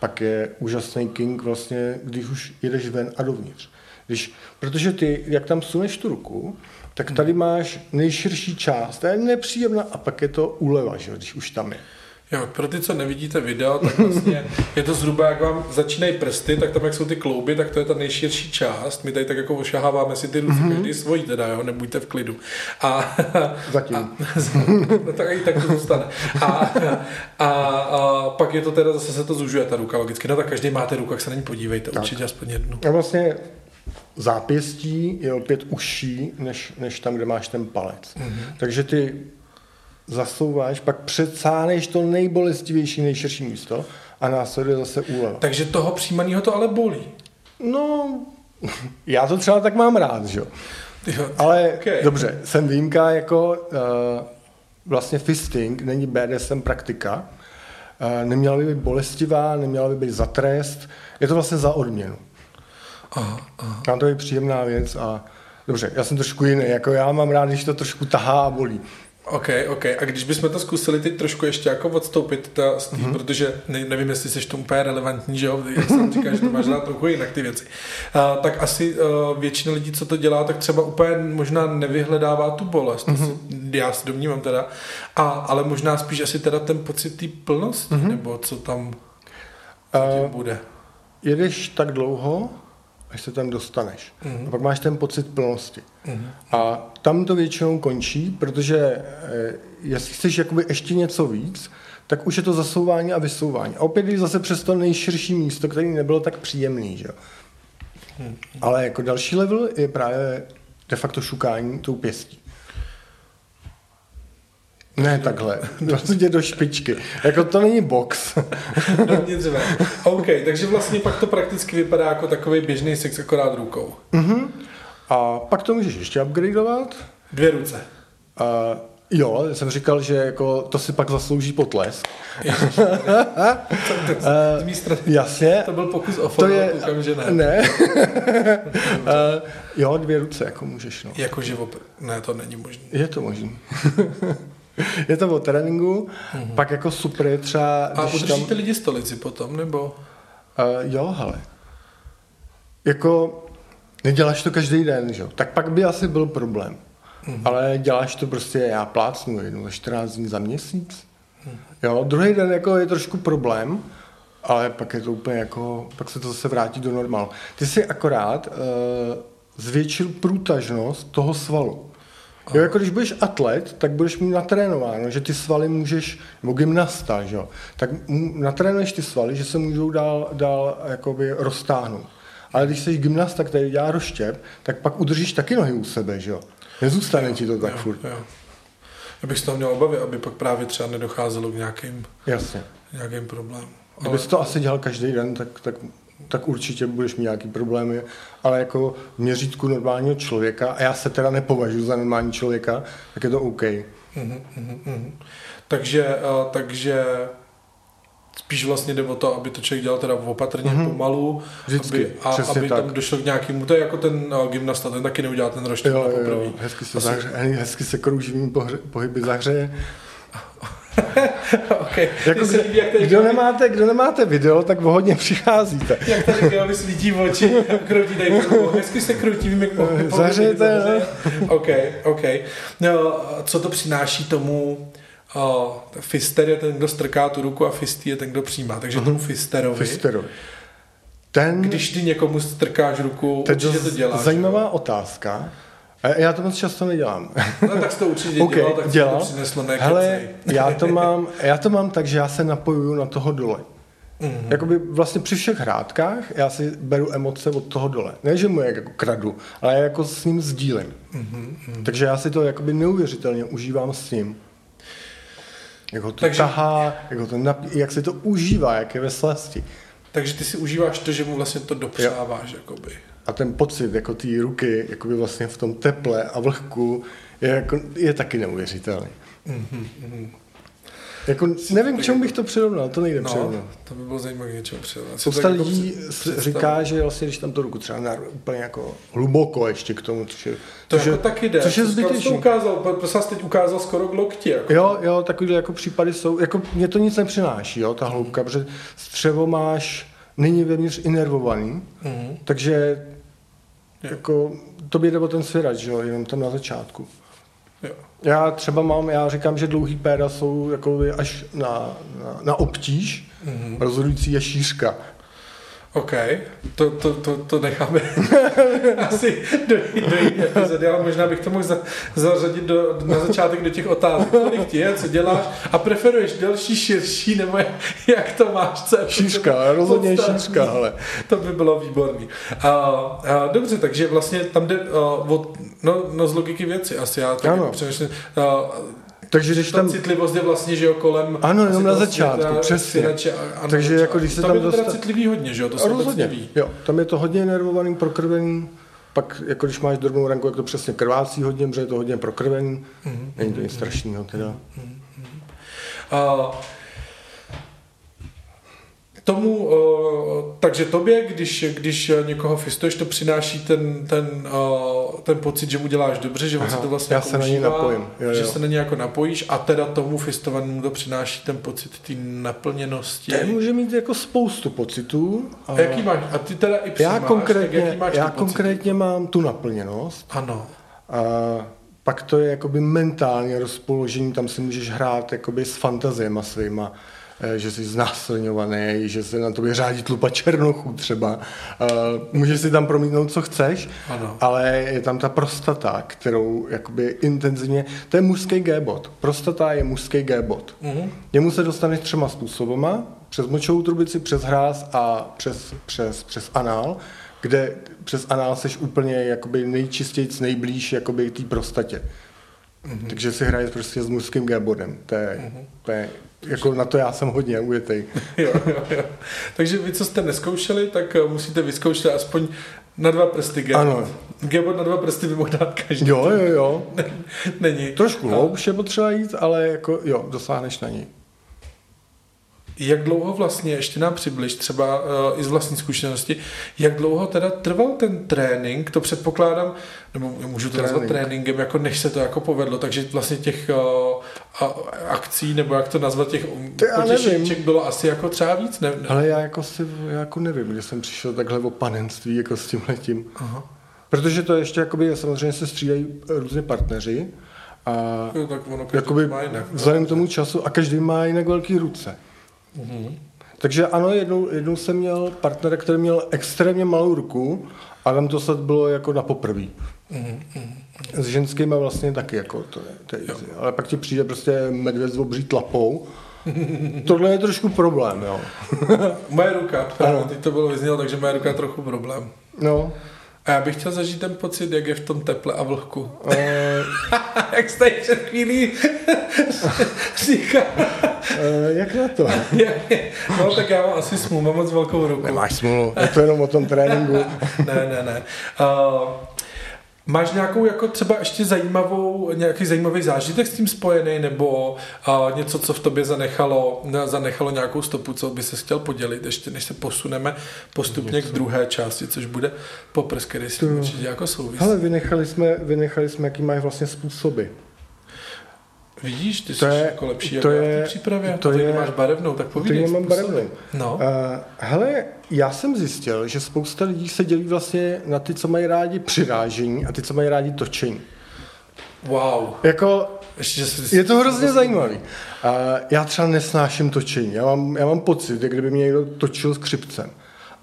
Pak je úžasný king vlastně, když už jedeš ven a dovnitř. Když, protože ty, jak tam suneš tu ruku, tak tady máš nejširší část, ta je nepříjemná a pak je to úleva, že? když už tam je. Jo, pro ty, co nevidíte video, tak vlastně je to zhruba, jak vám začínají prsty, tak tam, jak jsou ty klouby, tak to je ta nejširší část. My tady tak jako ošaháváme si ty ruce, mm-hmm. každý svojí teda, jo, nebuďte v klidu. A, Zatím. A, [LAUGHS] no, tak i tak to zůstane. A, a, a, pak je to teda, zase se to zužuje, ta ruka logicky. No tak každý máte ruku, jak se na ní podívejte, tak. určitě aspoň jednu. A vlastně zápěstí je opět užší, než, než tam, kde máš ten palec. Mm-hmm. Takže ty zasouváš, pak přecáneš to nejbolestivější, nejširší místo a následuje zase úleva. Takže toho přijímaného to ale bolí. No, já to třeba tak mám rád, že jo. Ale okay. dobře, jsem výjimka jako uh, vlastně fisting není BDSM praktika. Uh, neměla by být bolestivá, neměla by být za trest. Je to vlastně za odměnu. Aha, aha. To je příjemná věc a dobře, já jsem trošku jiný, jako já mám rád, když to trošku tahá a bolí. OK, OK. A když bychom to zkusili teď trošku ještě jako odstoupit ta, z tý, mm-hmm. protože ne, nevím, jestli jsi to úplně relevantní, že jo, jak jsem říkal, že to máš rád trochu jinak ty věci, uh, tak asi uh, většina lidí, co to dělá, tak třeba úplně možná nevyhledává tu bolest, mm-hmm. si, já si domnívám teda, a, ale možná spíš asi teda ten pocit té plnosti, mm-hmm. nebo co tam uh, bude. Jedeš tak dlouho, až se tam dostaneš. Mm-hmm. A pak máš ten pocit plnosti. Mm-hmm. A tam to většinou končí, protože eh, jestli chceš jakoby ještě něco víc, tak už je to zasouvání a vysouvání. A opět když zase přes to nejširší místo, který nebylo tak příjemný. Že? Mm-hmm. Ale jako další level je právě de facto šukání tou pěstí. Ne takhle, [LAUGHS] prostě do špičky. Jako to není box. [LAUGHS] Dovnitř OK, takže vlastně pak to prakticky vypadá jako takový běžný sex akorát rukou. Uh-huh. A pak to můžeš ještě upgradeovat. Dvě ruce. Uh, jo, jsem říkal, že jako to si pak zaslouží potlesk. [LAUGHS] uh, jasně. To byl pokus o to je, koukám, že ne. Ne. uh, jo, dvě ruce jako můžeš. No. Jako život. Ne, to není možné. Je to možné. [LAUGHS] je to o tréninku, mm-hmm. pak jako super je třeba... A udržíte tam... lidi stolici potom, nebo? Uh, jo, hele. Jako neděláš to každý den, že? tak pak by asi byl problém. Mm-hmm. Ale děláš to prostě, já plácnu jednou za 14 dní za měsíc. Mm-hmm. Jo, druhý den jako je trošku problém, ale pak je to úplně jako, pak se to zase vrátí do normálu. Ty si akorát uh, zvětšil průtažnost toho svalu. Jo, jako když budeš atlet, tak budeš mít natrénováno, že ty svaly můžeš, nebo gymnasta, že jo, tak natrénuješ ty svaly, že se můžou dál, dál jakoby roztáhnout. Ale když jsi gymnasta, který dělá rozštěp, tak pak udržíš taky nohy u sebe, že jo. Nezůstane jo, ti to tak jo, furt. Jo. Já bych z toho měl obavy, aby pak právě třeba nedocházelo k nějakým, Jasně. nějakým problémům. Ale... to asi dělal každý den, tak, tak tak určitě budeš mít nějaký problémy, ale jako v měřítku normálního člověka, a já se teda nepovažuji za normální člověka, tak je to OK. Mm-hmm, mm-hmm. Takže, uh, takže spíš vlastně jde o to, aby to člověk dělal teda opatrně, mm-hmm. pomalu, Vždycky, aby, a aby tak. tam došlo k nějakému, to je jako ten uh, gymnasta, ten taky neudělá ten roštěk jo, jo, hezky se, zahře, hezky se krouživými pohyby zahřeje [LAUGHS] [LAUGHS] okay. jako, kdo, líbí, jak tady kdo, nemáte, kdo nemáte video, tak hodně přicházíte. jak tady Geovi svítí v oči, [LAUGHS] kroutí tady hezky se kroutí, vím, jak Zahřejete. OK, OK. No, co to přináší tomu uh, fister je ten, kdo strká tu ruku a fistý je ten, kdo přijímá. Takže tomu fisterovi. Fisterovi. Ten, Když ty někomu strkáš ruku, určitě to děláš. Zajímavá jo? otázka. Já to moc často nedělám. No tak to určitě [LAUGHS] okay, dělal, tak dělal. to přineslo Hele, já to, mám, já to mám tak, že já se napojuju na toho dole. Mm-hmm. Jakoby vlastně při všech hrádkách já si beru emoce od toho dole. Ne, že mu je jako kradu, ale jako s ním sdílím. Mm-hmm. Takže já si to jakoby neuvěřitelně užívám s ním. Jak ho to Takže... tahá, jak, ho to napí, jak se to užívá, jak je ve slasti. Takže ty si užíváš to, že mu vlastně to dopřáváš, jo. jakoby a ten pocit jako té ruky jakoby vlastně v tom teple a vlhku je, jako, je taky neuvěřitelný. Mm-hmm. Jako, nevím, k čemu bych to přirovnal, to nejde no, přirovnat. To by bylo zajímavé něčeho přirovnat. Spousta lidí jako říká, že vlastně, když tam tu ruku třeba na, úplně jako hluboko ještě k tomu, což je, to což jako je, taky jde. Což je zbytečný. To ukázal, prostě teď ukázal skoro k lokti. Jako. Jo, jo, takovýhle jako případy jsou, jako mě to nic nepřináší, jo, ta hloubka, protože střevo máš, není vevnitř inervovaný, mm-hmm. takže jako, to by jde o ten svěrač, že jo, jenom tam na začátku. Jo. Já třeba mám, já říkám, že dlouhý péra jsou jako až na, na, na obtíž, mm-hmm. rozhodující je šířka. OK, to, to, to, to necháme [LAUGHS] asi do, do jiné epizody, ale možná bych to mohl za, zařadit do, na začátek do těch otázek. Kolik ti je, co děláš a preferuješ delší, širší, nebo jak to máš? Co šířka, rozhodně šířka, ale. To by bylo výborný. A, a, dobře, takže vlastně tam jde uh, od, no, no z logiky věci asi, já tak přemýšlím, Takže když Ta tam... citlivost je vlastně, že jo, kolem... Ano, jenom na toho začátku, světa, přesně. syrače a- a na Takže jako když se tam tam je to teda dosta- citlivý hodně, že jo, to se Rozhodně, jo. Tam je to hodně nervovaný, prokrvený. Pak, jako když máš drobnou ranku, jak to přesně krvácí hodně, protože je to hodně prokrvený. Mhm. Není to nic strašného teda. A tomu, takže tobě, když, když někoho fistuješ, to přináší ten, ten, ten pocit, že mu děláš dobře, že on Aha, si to vlastně já jako se na něj užívá, napojím, jo, že jo. se na něj jako napojíš a teda tomu fistovanému to přináší ten pocit té naplněnosti. Ten může mít jako spoustu pocitů. A jaký máš? A ty teda i já máš, konkrétně, jaký máš ty já konkrétně mám tu naplněnost. Ano. A pak to je jakoby mentální rozpoložení, tam si můžeš hrát jakoby s fantaziema svýma, že jsi znásilňovaný, že se na tobě řádí tlupa černochů třeba. Eh, Můžeš si tam promítnout, co chceš, Ano. ale je tam ta prostata, kterou jakoby intenzivně, to je mužský G-bod. Prostata je mužský G-bod. Mhm. Němu se dostaneš třema způsobama, přes močovou trubici, přes hráz a přes, přes, přes anál, kde přes anál seš úplně jakoby nejčistějc, nejblíž jakoby té prostatě. Mm-hmm. Takže si hraješ prostě s mužským G-bodem. To je, mm-hmm. to je, jako na to já jsem hodně ujetej. [LAUGHS] Jo, jo, jo. Takže vy, co jste neskoušeli, tak eh, musíte vyzkoušet aspoň na dva prsty G. Ano. G-bod na dva prsty by mohl dát každý. Jo, jo, jo. [LAUGHS] Není. Trošku A hloubš je potřeba jít, ale jako jo, dosáhneš na něj. Jak dlouho vlastně, ještě nám přibliž, třeba uh, i z vlastní zkušenosti, jak dlouho teda trval ten trénink, to předpokládám, nebo můžu to nazvat Trénink. tréninkem, jako než se to jako povedlo, takže vlastně těch uh, akcí, nebo jak to nazvat, těch To já potěšíček bylo asi jako třeba víc, ne? ne? Ale já jako si, já jako nevím, kde jsem přišel takhle o panenství jako s tím letím. Aha. Protože to ještě jakoby, samozřejmě se střídají různě partneři a Jo, tak ono jakoby má jinak. no. vzhledem k tomu času a každý má jinak velký ruce. Mhm. Takže ano, jednou, jednou jsem měl partnera, který měl extrémně malou ruku a tam to snad bylo jako na poprví. Mhm, S ženskými vlastně taky, jako to je, to je easy. Ale pak ti přijde prostě medvěd s obří tlapou. Tohle je trošku problém, jo. [LAUGHS] Moje ruka, Ano. teď to bylo vyznělo, takže moje ruka je trochu problém. No, A já bych chtěl zažít ten pocit, jak je v tom teple a vlhku. e, [LAUGHS] jak jste před chvílí [LAUGHS] říkal. e, jak na to? [LAUGHS] no tak já mám asi smůl, mám moc velkou ruku. Nemáš smůlu, je to jenom o tom tréninku. ne, ne, ne. Uh, Máš nějakou jako třeba ještě zajímavou, nějaký zajímavý zážitek s tím spojený, nebo uh, něco, co v tobě zanechalo, ne, zanechalo nějakou stopu, co by se chtěl podělit, ještě než se posuneme postupně něco. k druhé části, což bude poprs, který si To- určitě jako souvisí. Hele, vynechali jsme, vynechali jsme, jaký mají vlastně způsoby. Vidíš, ty To jsi je- jako lepší to jako v je- té přípravě. to To je, máš barevnou, tak To povídej. já mám barevnou. No. Uh, hele, já jsem zjistil, že spousta lidí se dělí vlastně na ty, co mají rádi přirážení a ty, co mají rádi točení. Wow. Jako, Ještě, jsi, je to hrozně zajímavý. Uh, já třeba nesnáším točení. Já mám, já mám pocit, jak kdyby mě někdo točil s křipcem.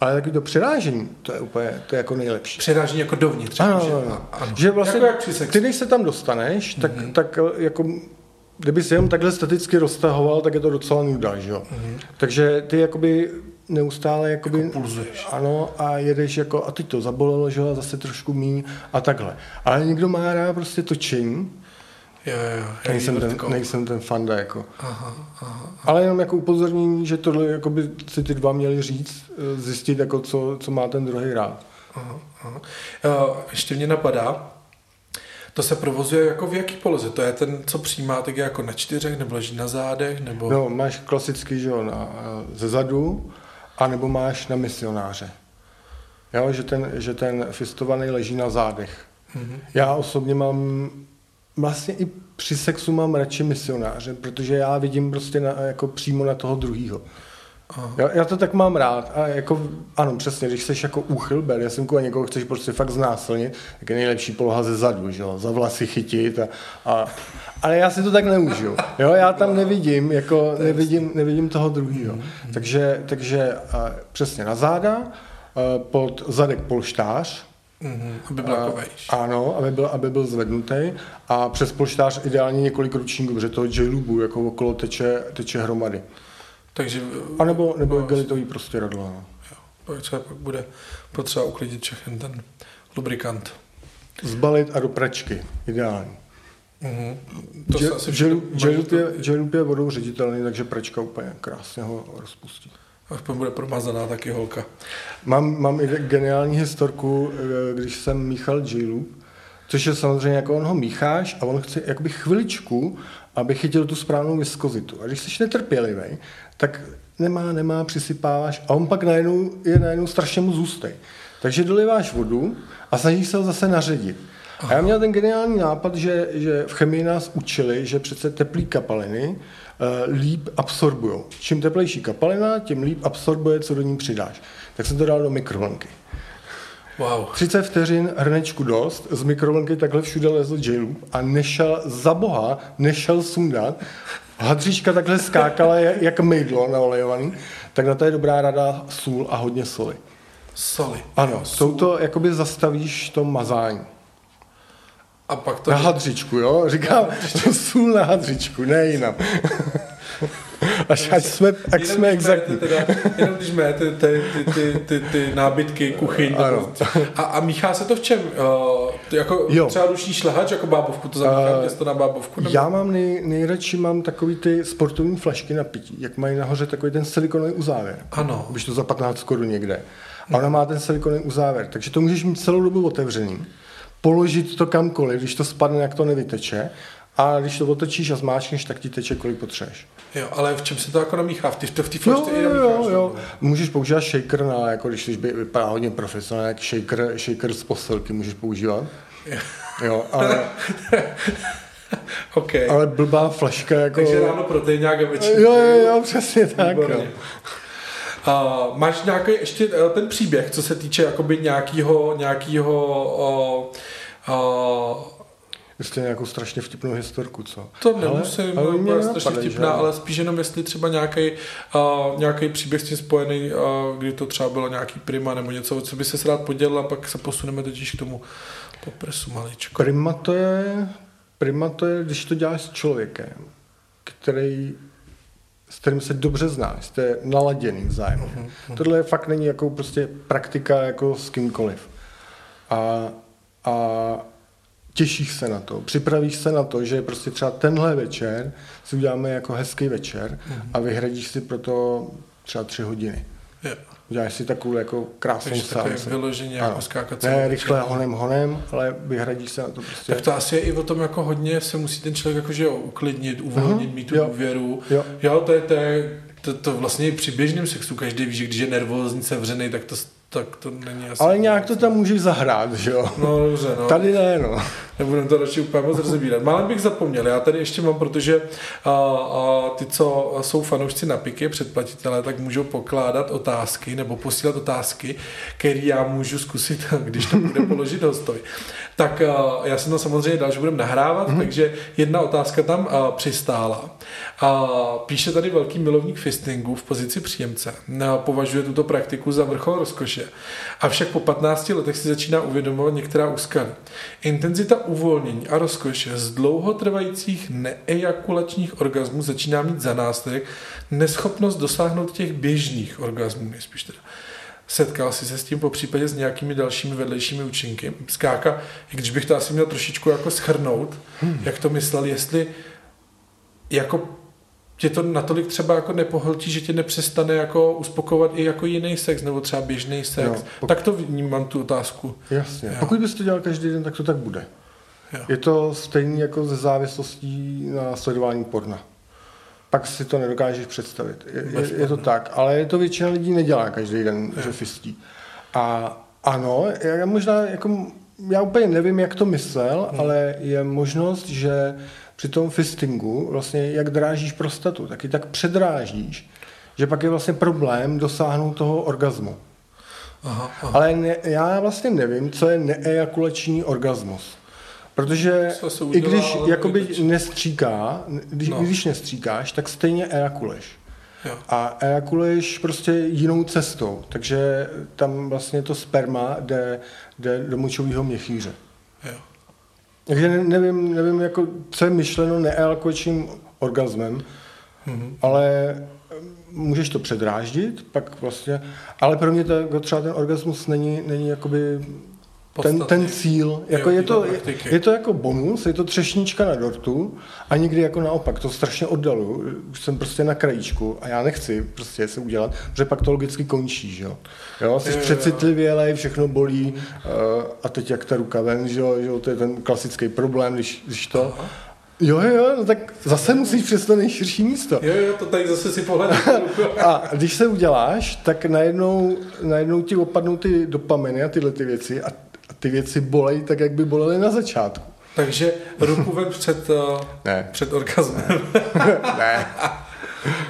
Ale taky to přirážení, to je úplně, to je jako nejlepší. Přerážení jako dovnitř. Ano, že? ano, ano. Že vlastně, jako jak ty než se tam dostaneš, tak, mm-hmm. tak jako, kdyby si jenom takhle staticky roztahoval, tak je to docela nuda, že jo. Mm-hmm. Takže ty jakoby neustále jakoby, Jako pulzuješ. Ano, a jedeš jako, a teď to zabolelo, že jo, a zase trošku míň a takhle. Ale někdo má rád prostě točení, Jo, jo, jo. nejsem ten, nejsem ten fanda, jako. Aha, aha. Ale jenom jako upozornění, že tohle jakoby si ty dva měli říct, eh, zjistit, jako co, co má ten druhý rád. Aha, aha. Uh, ještě mě napadá, to se provozuje jako v jaký poloze? To je ten, co přijímá tak jako na čtyřech, nebo leží na zádech, nebo... No, máš klasický, že jo, na, ze zadu, anebo máš na misionáře. Jo, že ten, že ten fistovaný leží na zádech. Mhm. Já osobně mám, vlastně i při sexu mám radši misionáře, protože já vidím prostě na, jako přímo na toho druhýho. Já, já to tak mám rád. A jako, ano, přesně, když jsi jako úchylber, jasnku a někoho chceš prostě fakt znásilnit, tak je nejlepší poloha ze zadu, že jo, za vlasy chytit a, a ale já si to tak neužiju. Jo, já tam nevidím, jako nevidím, nevidím toho druhého. Takže, takže a, přesně na záda, a, pod zadek polštář, Mhm, aby byl a- jako vejš. Ano, aby byl, aby byl zvednutý a přes polštář ideálně několik ručníků, protože toho J-lubu jako okolo teče, teče hromady. Takže... A nebo, nebo no, gelitový prostě radlo. No. Pak třeba pak bude potřeba uklidit všechny ten lubrikant. Zbalit a do pračky. Ideální. Mhm. To asi J-loop je, J-loop je vodou ředitelný, takže pračka úplně krásně ho rozpustí. Aspoň bude promazaná taky holka. Mám, mám i geniální historku, eh, když jsem míchal J-loop, což je samozřejmě jako on ho mícháš a on chce jakoby chviličku, aby chytil tu správnou viskozitu. A když jsi netrpělivý, tak nemá, nemá, přisypáváš a on pak najednou je najednou strašně moc hustý. Takže doliváš vodu a snažíš se ho zase naředit. A já měl ten geniální nápad, že, že v chemii nás učili, že přece teplý kapaliny uh, líp absorbují. Čím teplejší kapalina, tím líp absorbuje, co do ní přidáš. Tak jsem to dal do mikrovlnky. Wow. 30 vteřin, hrnečku dost, z mikrovlnky takhle všude lezl J-Loop a nešel, za boha, nešel sundat. Hadříčka takhle skákala jak, mejdlo naolejovaný, tak na to je dobrá rada sůl a hodně soli. Soli. Ano, Sůl. touto jakoby zastavíš to mazání. A pak to... Na hadřičku, jo? Říkám, [LAUGHS] sůl na hadřičku, ne jinam. Až ať jsme, Jenom jsme exaktní. Teda, jenom když máte ty, ty, ty, ty, ty, ty nábytky, kuchyň. Ano. A, a míchá se to v čem? Uh, to jako Jo. třeba ruční šlehač, jako bábovku, to zamíchá Eh, těsto na bábovku? Nebo? Já mám nej, nejradši mám takový ty sportovní flašky na pití, jak mají nahoře takový ten silikonový uzávěr. Ano. Když to za 15 korun někde. A ona má ten silikonový uzávěr, takže to můžeš mít celou dobu otevřený, položit to kamkoliv, když to spadne, jak to nevyteče, a když to otočíš a zmáčkneš, tak ti teče, kolik potřebuješ. Jo, ale v čem se to jako namíchá? V té v té Jo, jo, jo, jo. Můžeš používat shaker na, jako když by vypadá hodně profesionálně, jak shaker, shaker z posilky můžeš používat. Jo, ale, [LAUGHS] OK. ale blbá flaška jako... Takže ráno proteinák a večer. Jo, jo, jo, přesně tak. Výborně. Jo. Uh, máš nějaký ještě uh, ten příběh, co se týče jakoby nějakýho, nějakýho uh, uh, Ještě nějakou strašně vtipnou historku, co? To nemusím, ale ale, mě strašně nenapadá, vtipná, že? ale spíš jenom jestli třeba nějaký, uh, nějaký příběh s tím spojený, uh, kdy to třeba bylo nějaký prima nebo něco, co by se rád podělil a pak se posuneme totiž k tomu popresu maličko. Prima to je, prima to je, když to děláš s člověkem, který s kterým se dobře znáš, jste naladěný vzájemně. Uh-huh. Tohle fakt není jako prostě praktika jako s kýmkoliv. A, a těšíš se na to, připravíš se na to, že prostě třeba tenhle večer si uděláme jako hezký večer uh-huh. a vyhradíš si pro to třeba tři hodiny. Jo. Uděláš si takovou jako krásnou Takže takový seanci. vyloženě Ano. jako skákat Ne, večer. rychle honem honem, ale vyhradíš se na to prostě. Tak to asi je i o tom, jako hodně se musí ten člověk jakože uklidnit, uvolnit, Mhm, mít tu jo. důvěru. Jo. jo, to je, to je to, to vlastně i při běžném sexu každý ví, že když je nervózní, sevřený, tak to, tak to není asi... Ale nějak to tam můžeš zahrát, že jo? No dobře, no. Tady ne, no. Nebudeme to radši úplně moc rozebírat. Málem bych zapomněl, já tady ještě mám, protože a, a, ty, co jsou fanoušci na piky, předplatitelé, tak můžou pokládat otázky nebo posílat otázky, které já můžu zkusit, [LAUGHS] když to bude položit hostovi. Tak a, já jsem to samozřejmě dal, že budeme nahrávat, mm-hmm. takže jedna otázka tam a, přistála. A, píše tady velký milovník fistingu v pozici příjemce. Považuje tuto praktiku za vrchol rozkoše. Avšak po 15 letech si začíná uvědomovat některá úskalí. Intenzita uvolnění a rozkoše z dlouhotrvajících neejakulačních orgasmů začíná mít za následek neschopnost dosáhnout těch běžných orgasmů, nejspíš teda. Setkal jsi se s tím po případě s nějakými dalšími vedlejšími účinky? Skáka, i když bych to asi měl trošičku jako schrnout, hmm. jak to myslel, jestli jako tě to natolik třeba jako nepohltí, že tě nepřestane jako uspokovat i jako jiný sex, nebo třeba běžný sex. Jo, pok- tak to vnímám tu otázku. Jasně. Jo. Pokud bys to dělal každý den, tak to tak bude. Jo. Je to stejný jako ze závislostí na sledování porna. Pak si to nedokážeš představit. Je, je, je to tak, ale je to většina lidí nedělá každý den, že fistí. A ano, já možná jako, já úplně nevím, jak to myslel, hmm. ale je možnost, že při tom fistingu, vlastně jak drážíš prostatu, tak ji tak předrážíš, že pak je vlastně problém dosáhnout toho orgazmu. Aha, aha. Ale ne, já vlastně nevím, co je neejakulační orgasmus. Protože i když jakoby nestříká, když, No. když nestříkáš, tak stejně ejakuleš. Jo. A ejakuluješ prostě jinou cestou, takže tam vlastně to sperma jde, jde do močového měchýře. Jo. Takže ne- nevím, nevím jako, co je myšleno neejakulačním orgasmem, Mhm. ale můžeš to předráždit, pak vlastně, ale pro mě to, jako třeba ten orgasmus není, není jakoby Podstatný. ten cíl. Jako je, to, praktiky. je to jako bonus, je to třešnička na dortu a někdy jako naopak, to strašně oddalu. Už jsem prostě na krajíčku a já nechci prostě se udělat, protože pak to logicky končí, že jo. Jo, jsi přecitlivělej, všechno bolí uh, a teď jak ta ruka ven, že jo, že jo, to je ten klasický problém, když, když to... Jo, jo, jo, no tak zase musíš přes to nejširší místo. Jo, jo, to tady zase si pohledám. [LAUGHS] A když se uděláš, tak najednou, najednou ti opadnou ty dopaminy a tyhle ty věci a ty věci bolej tak, jak by bolely na začátku. Takže ruku ven před, uh, Ne. před orgasmem. [LAUGHS] ne.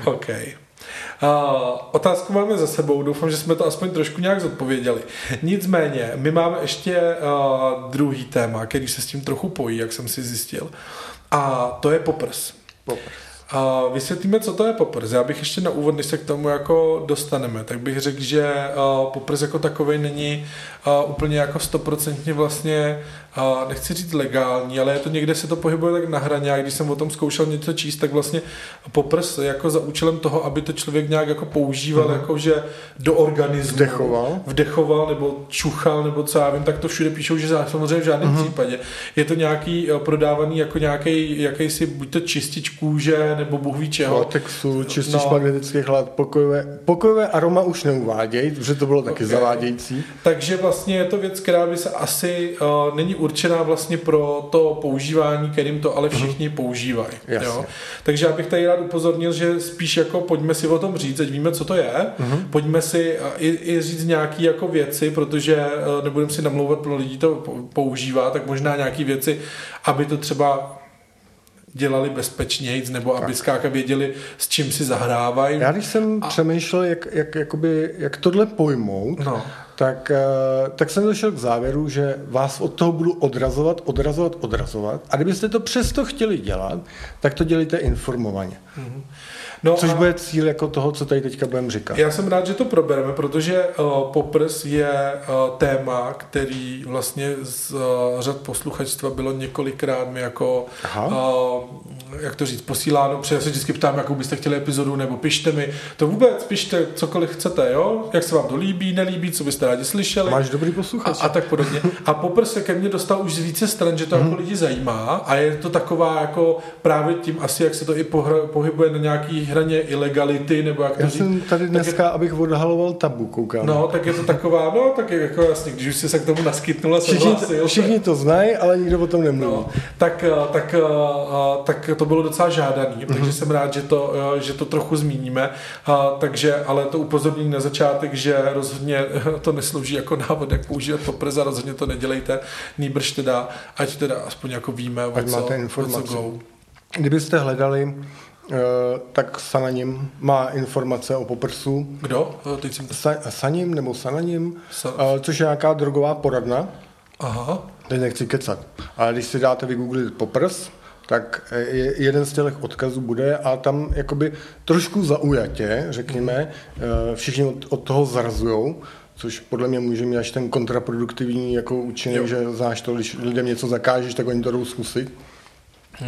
OK. Uh, otázku máme za sebou, doufám, že jsme to aspoň trošku nějak zodpověděli. Nicméně, my máme ještě uh, druhý téma, který se s tím trochu pojí, jak jsem si zjistil. A to je poprs. A vysvětlíme, co to je poprs. Já bych ještě na úvod, než se k tomu jako dostaneme, tak bych řekl, že poprs jako takový není úplně jako stoprocentně vlastně, nechci říct legální, ale je to někde se to pohybuje tak na hraně a když jsem o tom zkoušel něco číst, tak vlastně poprs jako za účelem toho, aby to člověk nějak jako používal, mm. jako že do organismu. Vdechoval. Vdechoval nebo čuchal, nebo co já vím, tak to všude píšou, že samozřejmě v žádném mm. případě. Je to nějaký eh, prodávaný jako nějaký, jakýsi buď to čistič kůže, nebo bůh ví čeho. Latexu, čistič No. no. magnetických látek, pokojové, pokojové aroma už neuváděj, protože to bylo taky Ok. zavádějící. Takže vlastně je to věc, která by se asi uh, není určená vlastně pro to používání, kterým to ale všichni mm. používají. Jo? Takže já bych tady rád upozornil, že spíš jako pojďme si o tom říct, ať víme, co to je. Mm. Pojďme si uh, i, i říct nějaké jako věci, protože uh, nebudeme si namlouvat, pro lidí to pou- používá, tak možná nějaké věci, aby to třeba dělali bezpečněji, nebo aby zkrátka věděli, s čím si zahrávají. Já když jsem a... přemýšlel, jak, jak, jakoby, jak tohle pojmout, No. tak, eh, tak jsem došel k závěru, že vás od toho budu odrazovat, odrazovat, odrazovat. A kdybyste to přesto chtěli dělat, tak to dělejte informovaně. No Což a- bude cíl jako toho, co tady teďka budeme říkat. Já jsem rád, že to probereme, protože uh, poprs je uh, téma, který vlastně z uh, řad posluchačstva bylo několikrát mi jako, Aha. uh, jak to říct, posíláno, protože já se vždycky ptám, jakou byste chtěli epizodu, nebo pište mi, to vůbec, pište cokoliv chcete, jo, jak se vám to líbí, nelíbí, co byste rádi slyšeli. Máš dobrý A, posluchač. a tak podobně. A poprs se ke mně dostal už z více stran, že to Mhm. jako lidi zajímá a je to taková jako právě tím asi, jak se to i pohra, pohybuje na nějaký hraně ilegality, nebo jak to Já říct. jsem tady dneska, abych odhaloval tabu, koukám. No, tak je to taková, no, tak je jako jasně, když už jsi se k tomu naskytnul a všichni, souhlasil, všichni to znají, ale nikdo o tom nemluví. No, tak, eh, tak, eh, tak to bylo docela žádaný, Mhm. takže jsem rád, že to, eh, že to trochu zmíníme. A, takže, ale to upozornění na začátek, že rozhodně [LAUGHS] to neslouží jako návod, jak používat poprs a rozhodně to nedělejte, nýbrž teda, ať teda aspoň jako víme, o Ať co, máte o informace. co go. Kdybyste hledali, tak Sananim má informace o poprsu. Kdo? Eh, Teď jsem... Sa, Sanim nebo Sananim, Sa- eh, což je nějaká drogová poradna. Aha, Teď nechci kecat. Ale když si dáte vygooglit poprs, tak eh, je- jeden z těch odkazů bude a tam jakoby trošku zaujatě, řekněme, eh, všichni od, od toho zrazujou, což podle mě může mít až ten kontraproduktivní jako účinek, Jo. že znáš to, když lidem něco zakážeš, tak oni to jdou zkusit.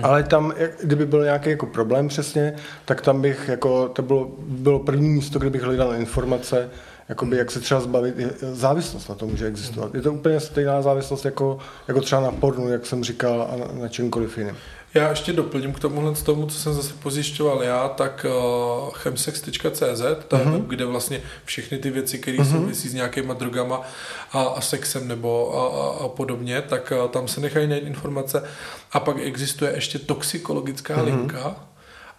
Ale tam, kdyby byl nějaký jako problém přesně, tak tam bych, jako, to bylo, bylo první místo, kde bych hledal informace, jakoby, jak se třeba zbavit, závislost na to může existovat. Je to úplně stejná závislost jako, jako třeba na pornu, jak jsem říkal, a na, na čemkoliv jiném. Já ještě doplním k tomuhle z tomu, co jsem zase pozjišťoval já, tak uh, chemsex.cz, to je Mhm. web, kde vlastně všechny ty věci, které uh-huh. souvisí s nějakýma drogama a, a sexem nebo a, a, a podobně, tak uh, tam se nechají najít informace. A pak existuje ještě toxikologická uh-huh. linka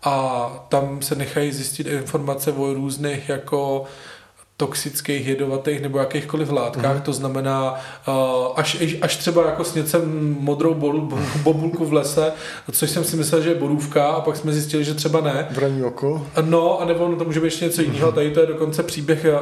a tam se nechají zjistit informace o různých jako toxických, jedovatých nebo jakýchkoliv látkách, mm. to znamená uh, až, až třeba jako sněcem modrou bol, bo- bobulku v lese, což jsem si myslel, že je borůvka a pak jsme zjistili, že třeba ne. Vraní oko. No, a nebo no, to může být ještě něco jiného. Tady to je dokonce příběh, eh,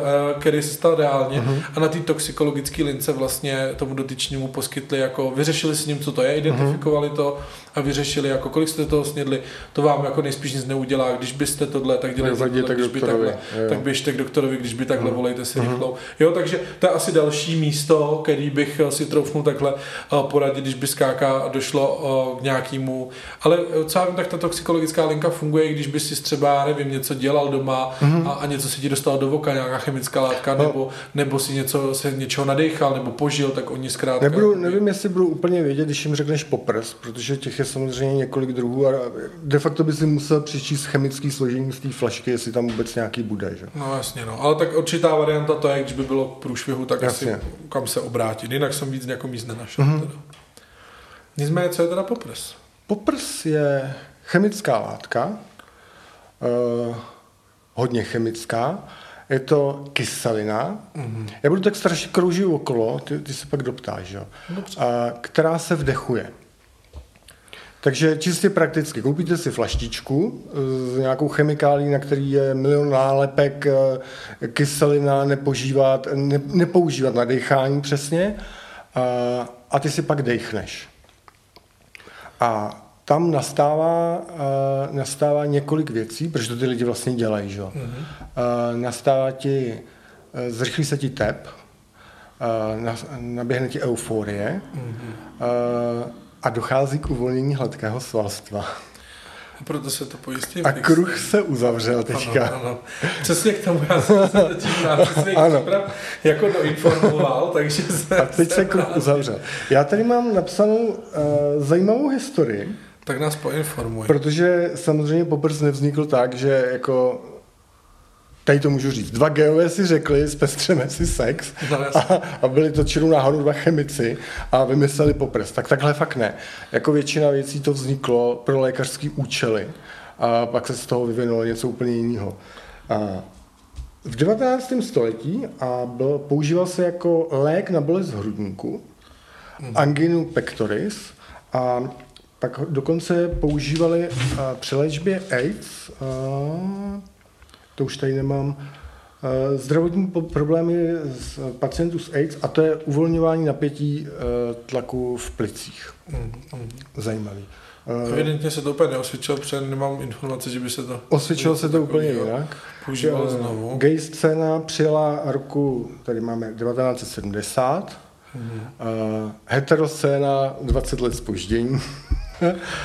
který se stal reálně. A na té toxikologické lince vlastně tomu dotyčnému poskytli, jako vyřešili s ním, co to je, identifikovali to a vyřešili, jako kolik jste toho snědli, to vám jako nejspíš nic neudělá. Když byste tohle, tak dělejte Tak tohle, jděte k když by takhle, tak běžte k doktorovi, když by takhle takhle volejte si rychlou. Jo, takže to je asi další místo, který bych eh, si troufnul takhle eh, poradit, když by skáka došlo eh, k nějakému, ale co já vím, tak ta toxikologická linka funguje, když by si třeba, nevím, něco dělal doma a, a něco se ti dostalo do voka, nějaká chemická látka, No. nebo, nebo si něco, se něčeho nadechal, nebo požil, tak oni zkrátka... Nebudu, nevím, jestli budu úplně vědět, když jim řekneš poprs, protože těch je samozřejmě několik druhů a de facto by si musel přečíst chemický složení z té flašky, jestli tam vůbec nějaký bude. Že? No jasně, no. Ale tak určitá varianta to je, když by bylo k průšvihu, tak Jasně. asi kam se obrátit. Jinak jsem víc jako míst nenašel. Mm-hmm. Teda. Nicméně, co je teda popres? Poprs je chemická látka, eh, hodně chemická, je to kyselina. Mm-hmm. Já budu tak strašně kroužit okolo, ty, ty se pak doptáš, jo? A, která se vdechuje. Takže čistě prakticky, koupíte si flaštičku s nějakou chemikálí, na který je milion nálepek, eh, kyselina, nepožívat, ne, nepoužívat na dechání přesně, a, a ty si pak dechneš. A tam nastává, uh, nastává několik věcí, protože to ty lidi vlastně dělají. Že? Mm-hmm. Uh, nastává ti, uh, zrychlí se ti tep, uh, na, naběhne ti euforie mm-hmm. uh, a dochází k uvolnění hladkého svalstva. Proto se to pojistí. A kruh se uzavřel teďka. Ano, ano. Přesně k tomu já jsem se [LAUGHS] Ano. jako doinformoval, [LAUGHS] takže se, A teď se kruh uzavřel. Já tady mám napsanou uh, zajímavou historii, Tak nás poinformuj. Protože samozřejmě poprs nevznikl tak, že jako tady to můžu říct. Dva geové si řekli, zpestřeme si sex No, a, a byli to čirou náhodou dva chemici a vymysleli poprs. Tak takhle fakt ne. Jako většina věcí to vzniklo pro lékařský účely a pak se z toho vyvinulo něco úplně jiného. A v 19. století a byl, používal se jako lék na bolest hrudníku, anginu pectoris a pak dokonce používali a, při léčbě AIDS, a, to už tady nemám, a, zdravotní problémy z pacientů s AIDS a to je uvolňování napětí a, tlaku v plicích. Zajímavý. A, Evidentně se to úplně neosvědčilo, protože nemám informace, že by se to... Osvědčilo se to úplně jinak. Používalo Eh, znovu. Gay scéna přijela roku, tady máme 1970, mm-hmm. uh, heteroscéna 20 let spoždění.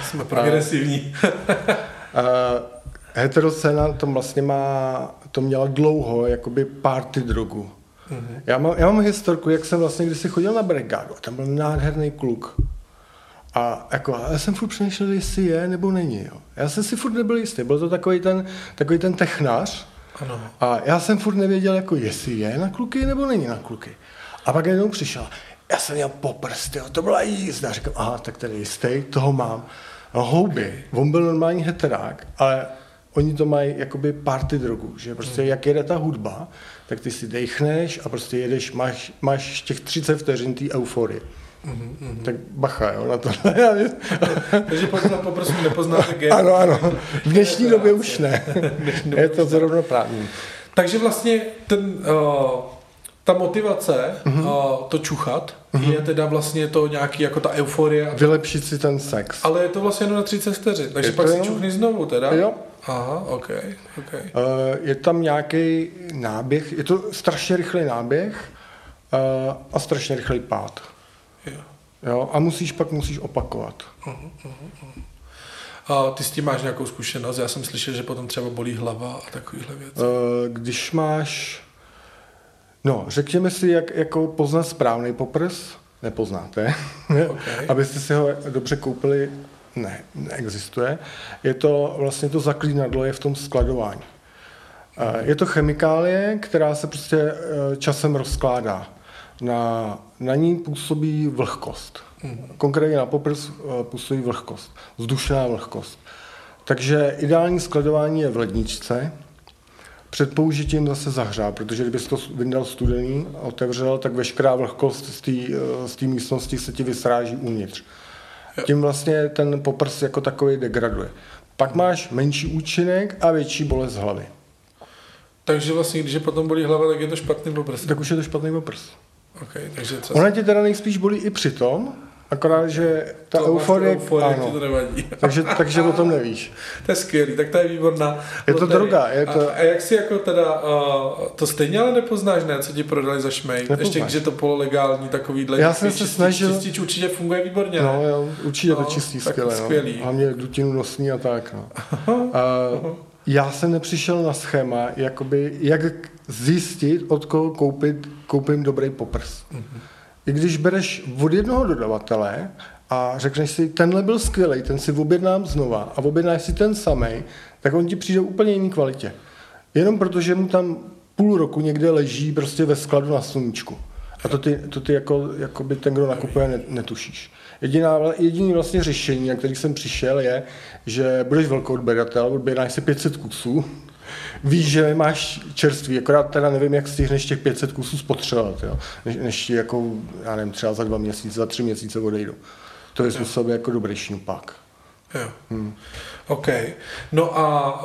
Jsme progresivní. Uh, [LAUGHS] heteroscéna to vlastně má, to měla dlouho, jakoby party drogu. Mm-hmm. Já, mám, já mám historku, jak jsem vlastně kdysi chodil na brigádu, a tam byl nádherný kluk. A jako, a já jsem furt přemýšlel, jestli je nebo není. Jo. Já jsem si furt nebyl jistý. Byl to takový ten, takový ten technář, Ano. a já jsem furt nevěděl, jako jestli je na kluky nebo není na kluky. A pak jednou přišel, já jsem měl poprs, tyjo, to byla jízda. Říkám, aha, tak tady jistý, toho mám. No, houby, on byl normální heterák, ale oni to mají jakoby party drogu, že prostě jak jede ta hudba, tak ty si dechneš a prostě jedeš, máš, máš těch 30 vteřin té euforie. Mm-hmm. Tak bacha, jo, na to. [LAUGHS] Takže pokud na poprstu nepoznáte gay. ano, ano. V dnešní době už ne. [LAUGHS] dnešní době Je to zrovnoprávný. Takže vlastně ten, uh, ta motivace, Mhm. uh, to čuchat, je teda vlastně to nějaký jako ta euforie. a- Vylepšit si ten sex. Ale je to vlastně jenom na 30 vteřin, takže Je pak to si čuchni znovu teda? Jo. Aha, ok, ok. Eh, Je tam nějaký náběh, je to strašně rychlý náběh eh, a strašně rychlý pád. Jo. Jo? A musíš pak musíš opakovat. A ty s tím máš nějakou zkušenost? Já jsem slyšel, že potom třeba bolí hlava a takovýhle věci. Eh, Když máš, no, řekněme si, jak jako poznat správný poprs, nepoznáte, [LAUGHS] Ok. abyste si ho dobře koupili, ne, neexistuje. Je to vlastně to zaklínadlo je v tom skladování. Eh, Je to chemikálie, která se prostě eh, časem rozkládá. Na, na ní působí vlhkost. Konkrétně na poprs eh, působí vlhkost, vzdušná vlhkost. Takže ideální skladování je v ledničce, před použitím zase zahřát, protože kdyby to vyndal studený a otevřel, tak veškerá vlhkost z té z té místnosti se ti vysráží uvnitř. Tím vlastně ten poprs jako takový degraduje. Pak máš menší účinek a větší bolest hlavy. Takže vlastně, když je potom bolí hlava, tak je to špatný poprs. Tak už je to špatný poprs. Ok, takže co? Ona tě teda nejspíš bolí i při tom, Akorát, že ta To euforie, euforii, ti ano, to nevadí. [LAUGHS] takže, takže o tom nevíš. To je skvělý, tak to je výborná. Je to loterie. droga, je to- A, a jak si jako teda, uh, to stejně ale nepoznáš, ne, co ti prodali za šmej? Nepoznáš. Ještě když je to pololegální takovýhle. Já jsem čistič- se snažil- Čistič určitě funguje výborně, No, ne? jo, určitě to No, čistý tak skvěle. skvělý. No. Hlavně dutinu nosní a tak. No. A, já jsem nepřišel na schéma, jakoby, jak zjistit, od koho koupit, koupím dobrý poprs. I když bereš od jednoho dodavatele a řekneš si, tenhle byl skvělý, ten si objednám znova a objednáš si ten samý, tak on ti přijde úplně jiný kvalitě. Jenom protože mu tam půl roku někde leží prostě ve skladu na sluníčku. A to ty, to ty jako, jako by ten, kdo nakupuje, ne- netušíš. Jediná, jediný vlastně řešení, na který jsem přišel, je, že budeš velkou odběratel, odběráš si 500 kusů, víš, že máš čerství, akorát teda nevím, jak stihneš těch 500 kusů spotřebovat, jo? Než, než ti jako, já nevím, třeba za dva měsíce, za tři měsíce odejdou. To je způsob jako dobrý šňupak. Jo. Hmm. OK. No a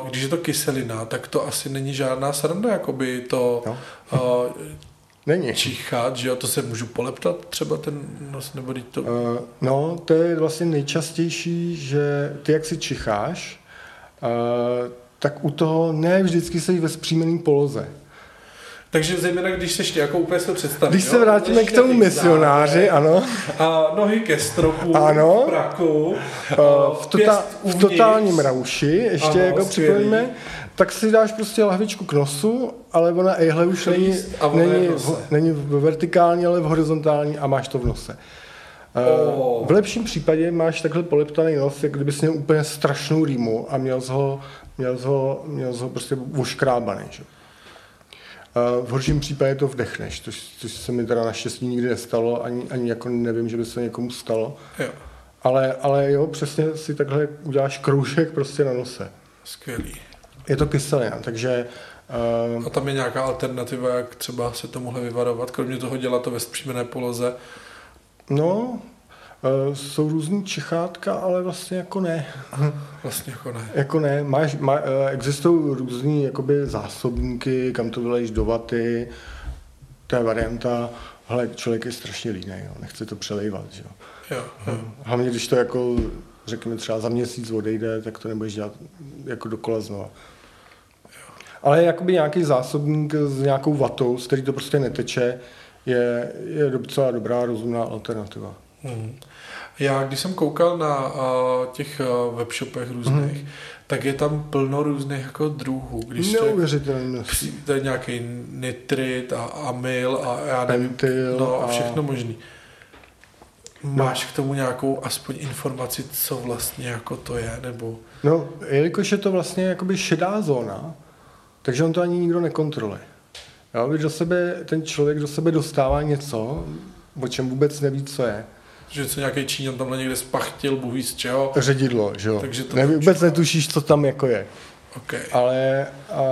uh, když je to kyselina, tak to asi není žádná sranda, jakoby to Jo. uh, Není. číchat, že jo, to se můžu poleptat třeba ten nos, nebo to... Uh, no, to je vlastně nejčastější, že ty, jak si čicháš, uh, tak u toho ne vždycky jsi ve zpříjmeným poloze. Takže zejména, když seš jako úplně si to představit. Když jo, se vrátíme k tomu misionáři, zádech ano, A nohy ke stropu, Ano. praku, uh, v, pěst tota, v totálním rauši, ještě Ano, jako připojíme, tak si dáš prostě lahvičku k nosu, ale ona ejhle už není, a není, v v, není v vertikální, ale v horizontální a máš to v nose. Oh. Uh, v lepším případě máš takhle poleptaný nos, jak kdybys měl úplně strašnou rýmu a měl jsi ho, měl jsi ho, měl jsi ho prostě oškrábaný. Že? V horším případě to vdechneš, což, což se mi teda naštěstí nikdy nestalo, ani, ani jako nevím, že by se někomu stalo. Jo, Ale, ale jo, přesně si takhle uděláš kroužek prostě na nose. skvělý. Je to kyselina, takže uh, A tam je nějaká alternativa, jak třeba se tomuhle vyvarovat, kromě toho dělat to ve zpříjmené poloze. no, jsou různý čechátka, ale vlastně jako ne. [LAUGHS] Vlastně jako ne. Jako ne, máš, má, eh, existují různý jakoby zásobníky, kam to vyleješ do vaty, to je varianta, hele, člověk je strašně líný, jo, nechce to přelejvat, že jo. Jo, jo. Hlavně, když to jako, řekněme třeba za měsíc odejde, tak to nebudeš dělat jako dokola znova. Ale jakoby nějaký zásobník s nějakou vatou, z který to prostě neteče, je, je docela dobrá, rozumná alternativa. Hmm. Já, když jsem koukal na uh, těch uh, webshopech různých, hmm. tak je tam plno různých jako druhů. Když množství. to je nějaký nitrit a amyl a já nevím, Pentyl no a a- všechno možný. Máš k tomu nějakou aspoň informaci, co vlastně jako to je, nebo... No, jelikož je to vlastně jakoby šedá zóna, takže on to ani nikdo nekontroluje. Jo, do sebe, ten člověk do sebe dostává něco, o čem vůbec neví, co je. Že se nějaký Číňan tamhle někde spachtil, bůh ví z čeho. Ředidlo, že jo. Takže to už- vůbec netušíš, co tam jako je. Okay. Ale a,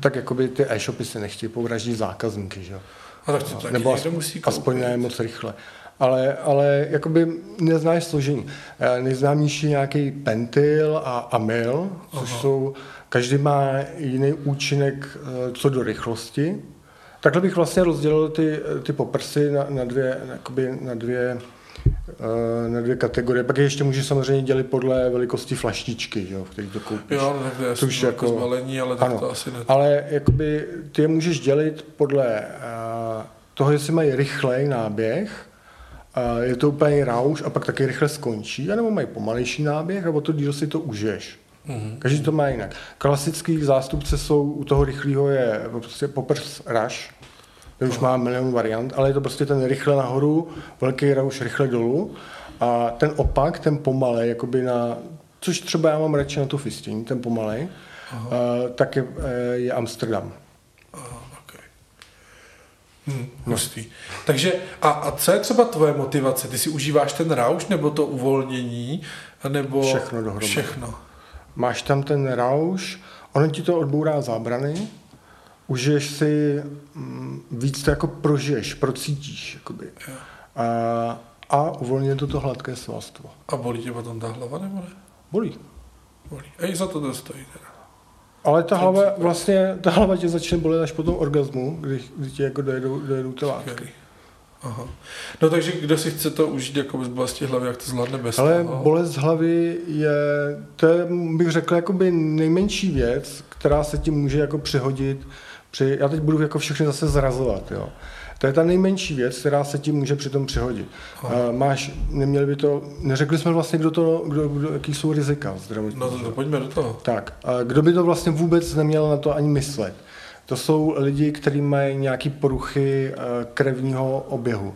tak jakoby ty e-shopy se nechtějí povraždit zákazníky, že jo. A tak to taky Nebo někdo aspoň, musí koupit. aspoň ne moc rychle. Ale, ale jakoby neznáš složení. Eh, Nejznámější nějaký pentyl a amyl, což Aha. jsou, každý má jiný účinek eh, co do rychlosti. Takhle bych vlastně rozdělil ty, ty poprsy na, na, dvě, jakoby na, dvě, na dvě kategorie. Pak je ještě můžeš samozřejmě dělit podle velikosti flaštičky, jo, v který to koupíš. Jo, tak to je To jako, jako zbalení, ale tak ano. to asi ne. Ale jakoby ty je můžeš dělit podle uh, toho, jestli mají rychlej náběh, uh, je to úplně rauš a pak taky rychle skončí, anebo mají pomalejší náběh a o to díl si to užiješ. Mhm. Každý to má jinak. Klasický zástupce jsou, u toho rychlého je prostě poprs rush, ten už má milion variant, ale je to prostě ten rychle nahoru, velký rauš rychle dolů a ten opak, ten pomalej, jakoby na, což třeba já mám radši na tu fistění, ten pomalej, uh, tak je, eh, je Amsterdam. Aha, okay. Hm, hustý. Takže a, a co je třeba tvoje motivace? Ty si užíváš ten rauš, nebo to uvolnění, nebo Všechno dohromady. Všechno. Máš tam ten rauš, ono ti to odbourá zábrany, užiješ si, mm, víc to jako prožiješ, procítíš, jakoby. A, a uvolňuje to to hladké svalstvo. A bolí tě potom ta hlava, nebo ne? Bolí. Bolí. A i za to to stojí teda. Ale ta hlava vlastně, ta hlava tě začne bolet až po tom orgazmu, kdy, kdy ti jako dojedou, dojedou ty látky. Skvělý. aha. No takže kdo si chce to užít jako bez bolesti hlavy, jak to zvládne bez Ale toho? bolest hlavy je, to je, bych řekl, jakoby nejmenší věc, která se ti může jako přihodit. Při, já teď budu jako všechny zase zrazovat, jo. To je ta nejmenší věc, která se ti může přitom přihodit. Uh, máš, neměli by to, neřekli jsme vlastně, kdo to, kdo, kdo, jaký jsou rizika zdravotní. No to, to pojďme do toho. Tak, a kdo by to vlastně vůbec neměl na to ani myslet? To jsou lidi, kteří mají nějaké poruchy eh, krevního oběhu.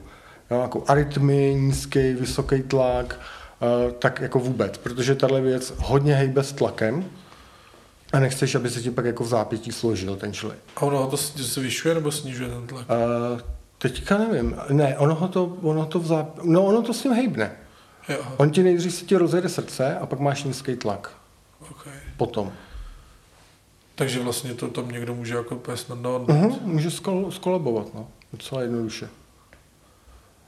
No, jako arytmy, nízký, vysoký tlak, eh, tak jako vůbec, protože tahle věc hodně hejbe s tlakem a nechceš, aby se ti pak jako v zápětí složil ten člověk. A ono to se vyšuje nebo snižuje ten tlak? Uh, teďka nevím. Ne, ono ho to, ono to v záp... No ono to s ním hejbne. Jo, On ti nejdřív se ti rozjede srdce a pak máš nízký tlak. okay. Potom. Takže vlastně to tam někdo může jako úplně snadno Uh-huh, může skol, skolabovat, no. Docela jednoduše.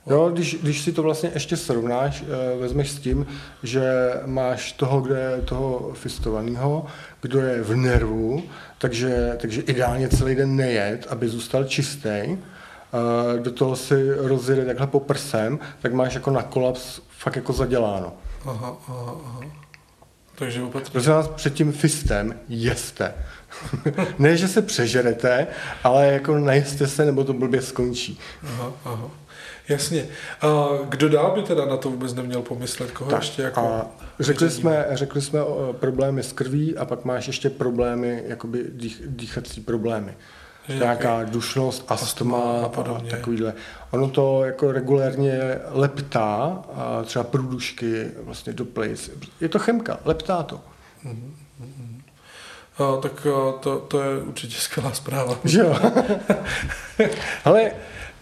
Jo, když, když si to vlastně ještě srovnáš, eh, vezmeš s tím, že máš toho, kde je toho fistovaného, kdo je v nervu, takže, takže ideálně celý den nejet, aby zůstal čistý, do toho si rozjede takhle po prsem, tak máš jako na kolaps fakt jako zaděláno. Aha, aha, aha. Takže opatrně. Prosím vás, před tím fistem jeste. [LAUGHS] ne, že se přežerete, ale jako najeste se, nebo to blbě skončí. Aha, aha. Jasně. A kdo dál by teda na to vůbec neměl pomyslet? Koho Tak, ještě jako... a řekli jsme, řekli jsme o problémy s krví a pak máš ještě problémy, jakoby dých, dýchací problémy. Nějaká dušnost, astma a a podobně. takovýhle. Ono to jako regulérně leptá, a třeba průdušky vlastně do plic. Je to chemka, leptá to. A, tak a, to, to je určitě skvělá zpráva. Že jo? [LAUGHS] Ale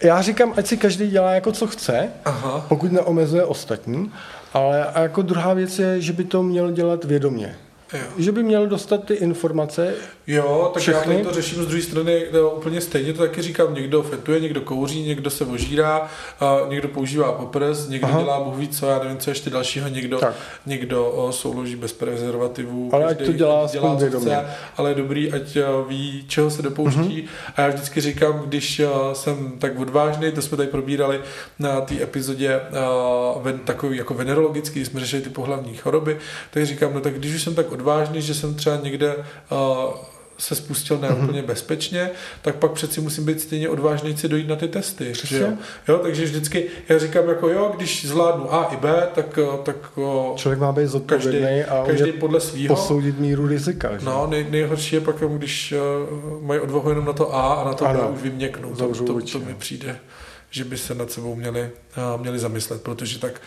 já říkám, ať si každý dělá jako co chce, Aha. pokud neomezuje ostatní, ale a jako druhá věc je, že by to měl dělat vědomě. Jo. Že by měl dostat ty informace, Jo, tak já Všechny? tady to řeším z druhé strany no, úplně stejně, to taky říkám, někdo fetuje, někdo kouří, někdo se ožírá, a někdo používá poprs, někdo Aha. Dělá ví co, já nevím co ještě dalšího, někdo, Tak. někdo o, souloží bez prezervativů. Ale ať to dělá co vědomě. chce, ale je dobrý, ať a, ví, čeho se dopouští. Mm-hmm. A já vždycky říkám, když a, jsem tak odvážný, to jsme tady probírali na té epizodě a, ven, takový jako venerologický, jsme řešili ty pohlavní choroby, tak říkám, no tak když už jsem tak odvážný, že jsem třeba někde a, se spustil Mhm. ne úplně bezpečně, tak pak přeci musím být stejně odvážný si dojít na ty testy. Přesně. Že jo? jo? takže vždycky já říkám jako jo, když zvládnu A i B, tak, eh, tak o, člověk má být zodpovědný každý, a každý podle svého. posoudit míru rizika. Že? No, nej, nejhorší je pak, když uh, mají odvahu jenom na to A a na to Ano. B už vyměknou. To, to, to no. mi přijde, že by se nad sebou měli, uh, měli zamyslet, protože tak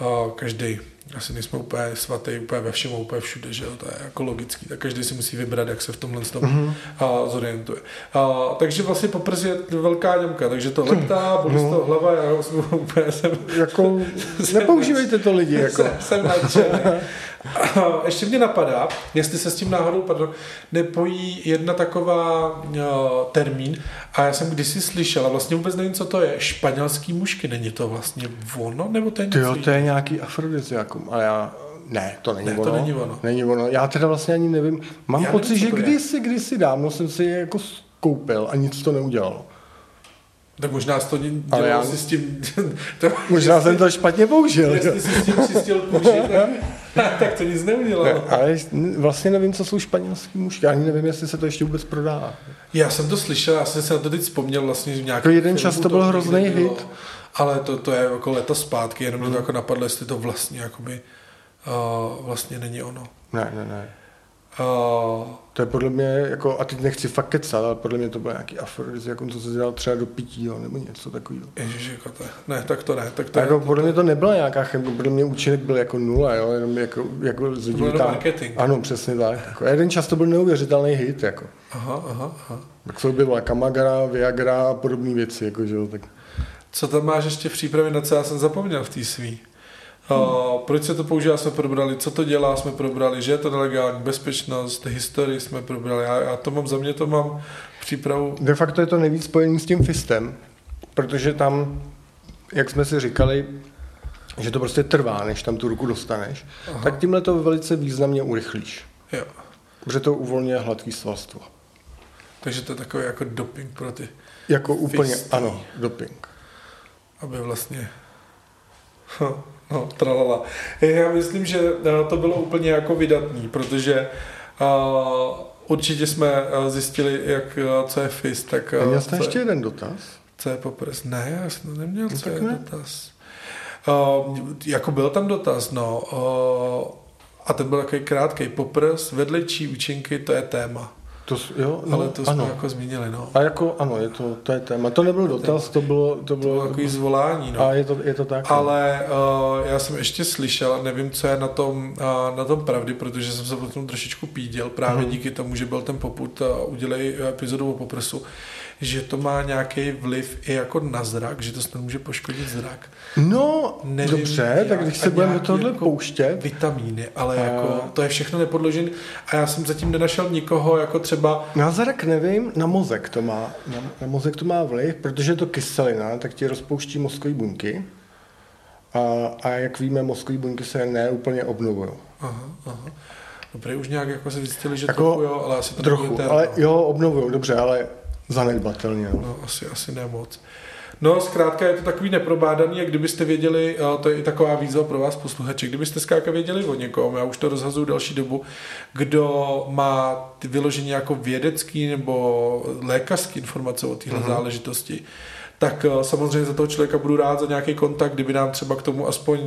uh, každý, asi nejsme úplně svatý, úplně ve všem, úplně všude, že jo, to je jako logický, tak každý si musí vybrat, jak se v tomhle tom Mhm. uh, zorientuje. Uh, takže vlastně poprs je velká ňamka, takže to leptá, bolí No. toho hlava, já jsem úplně jsem, Jako, [LAUGHS] nepoužívejte to lidi. Jako. jsem, jsem nadšený. A Ještě mě napadá, jestli se s tím náhodou pardon, nepojí jedna taková uh, termín, a já jsem kdysi slyšel, a vlastně vůbec nevím, co to je, španělský mušky, není to vlastně ono, nebo to je jo, to je nějaký afrodiziakum, ale já... Ne, to není Ne, to ono. není ono. Není ono. Já teda vlastně ani nevím. Mám Já pocit, nevím, že to je. kdysi, kdysi dávno jsem si je jako koupil a nic to neudělalo. Tak možná jsi to Ale dělal já- si s tím... [LAUGHS] to, Možná jsem to špatně použil. Jestli jsi s tím čistil kůži, tak, [LAUGHS] [LAUGHS] tak to nic Ne, neudělalo. ale vlastně nevím, co jsou španělský mužky. Ani nevím, jestli se to ještě vůbec prodá. Já jsem to slyšel, já jsem se na to teď vzpomněl vlastně v nějakém Jako jeden čas to byl hrozný hit. Ale to, to je jako leta zpátky, jenom Hmm. mě to jako napadlo, jestli to vlastně jakoby uh, vlastně není ono. Ne, ne, ne. Uh, To je podle mě, jako, a teď nechci fakt kecat, ale podle mě to byl nějaký afrodiziakum, co se dělal třeba do pití, jo, nebo něco takového. Ježiši, jako to, ne, tak to ne, tak to, Jako, podle mě to nebyla nějaká chemika, podle mě účinek byl jako nula, jo, jenom jako, jako z lidí byl jenom tam- marketing. Ano, přesně tak. Jako, jeden čas to byl neuvěřitelný hit, jako. aha, aha, aha. Tak se objevila Kamagra, Viagra a podobné věci, jako, že jo, tak. Co tam máš ještě v přípravě, na co já jsem zapomněl v té svý? Uh, proč se to používá, jsme probrali, co to dělá, jsme probrali, že je to nelegální, bezpečnost, historii jsme probrali. Já, já to mám, za mě to mám přípravu De facto je to nejvíc spojený s tím fistem, protože tam, jak jsme si říkali, že to prostě trvá, než tam tu ruku dostaneš, Aha. tak tímhle to velice významně urychlíš. Jo. Protože to uvolňuje hladký svalstvo. Takže to je takový jako doping pro ty. Jako úplně, Fistý. ano, doping. aby vlastně no, tralala. Já myslím, že eh, to bylo úplně jako vydatný, protože uh, určitě jsme eh, zjistili, jak, co je FIS. Tak, Měl jste ještě jeden dotaz? Co je popres? Ne, já jsem neměl, no, co je ne? dotaz. Uh, jako byl tam dotaz, no. Uh, a ten byl takový krátký poprs, vedlejší účinky, to je téma. To, jo, no, Ale to jsme ano. jako zmínili, no. A jako, ano, je to, to je téma. To nebyl dotaz, to bylo... To bylo, to bylo takový zvolání, no. A je to, je to tak. Ale uh, já jsem ještě slyšel, nevím, co je na tom, uh, na tom pravdy, protože jsem se potom trošičku píděl právě hmm. díky tomu, že byl ten poput uh, udělej epizodu o poprsu že to má nějaký vliv i jako na zrak, že to snad může poškodit zrak. No, Nevím, dobře, jak, tak když se budeme do tohohle jako pouštět. Vitamíny, ale a... jako to je všechno nepodložené a já jsem zatím nenašel nikoho jako třeba... Na zrak nevím, na mozek to má, na, na mozek to má vliv, protože je to kyselina, tak ti rozpouští mozkové buňky. A, a jak víme, mozkové buňky se neúplně obnovují. Aha, aha. Dobré, už nějak jako se zjistili, že jako, trochu jo, ale asi to trochu, ale jo, obnovují, dobře, ale Zanedbatelně. No. no asi, asi nemoc. No, zkrátka je to takový neprobádaný, jak kdybyste věděli, to je i taková výzva pro vás posluchači, kdybyste zkrátka věděli o někom, já už to rozhazuju další dobu, kdo má ty vyložení jako vědecký nebo lékařský informace o téhle mm-hmm. záležitosti, tak eh, samozřejmě za toho člověka budu rád za nějaký kontakt, kdyby nám třeba k tomu aspoň,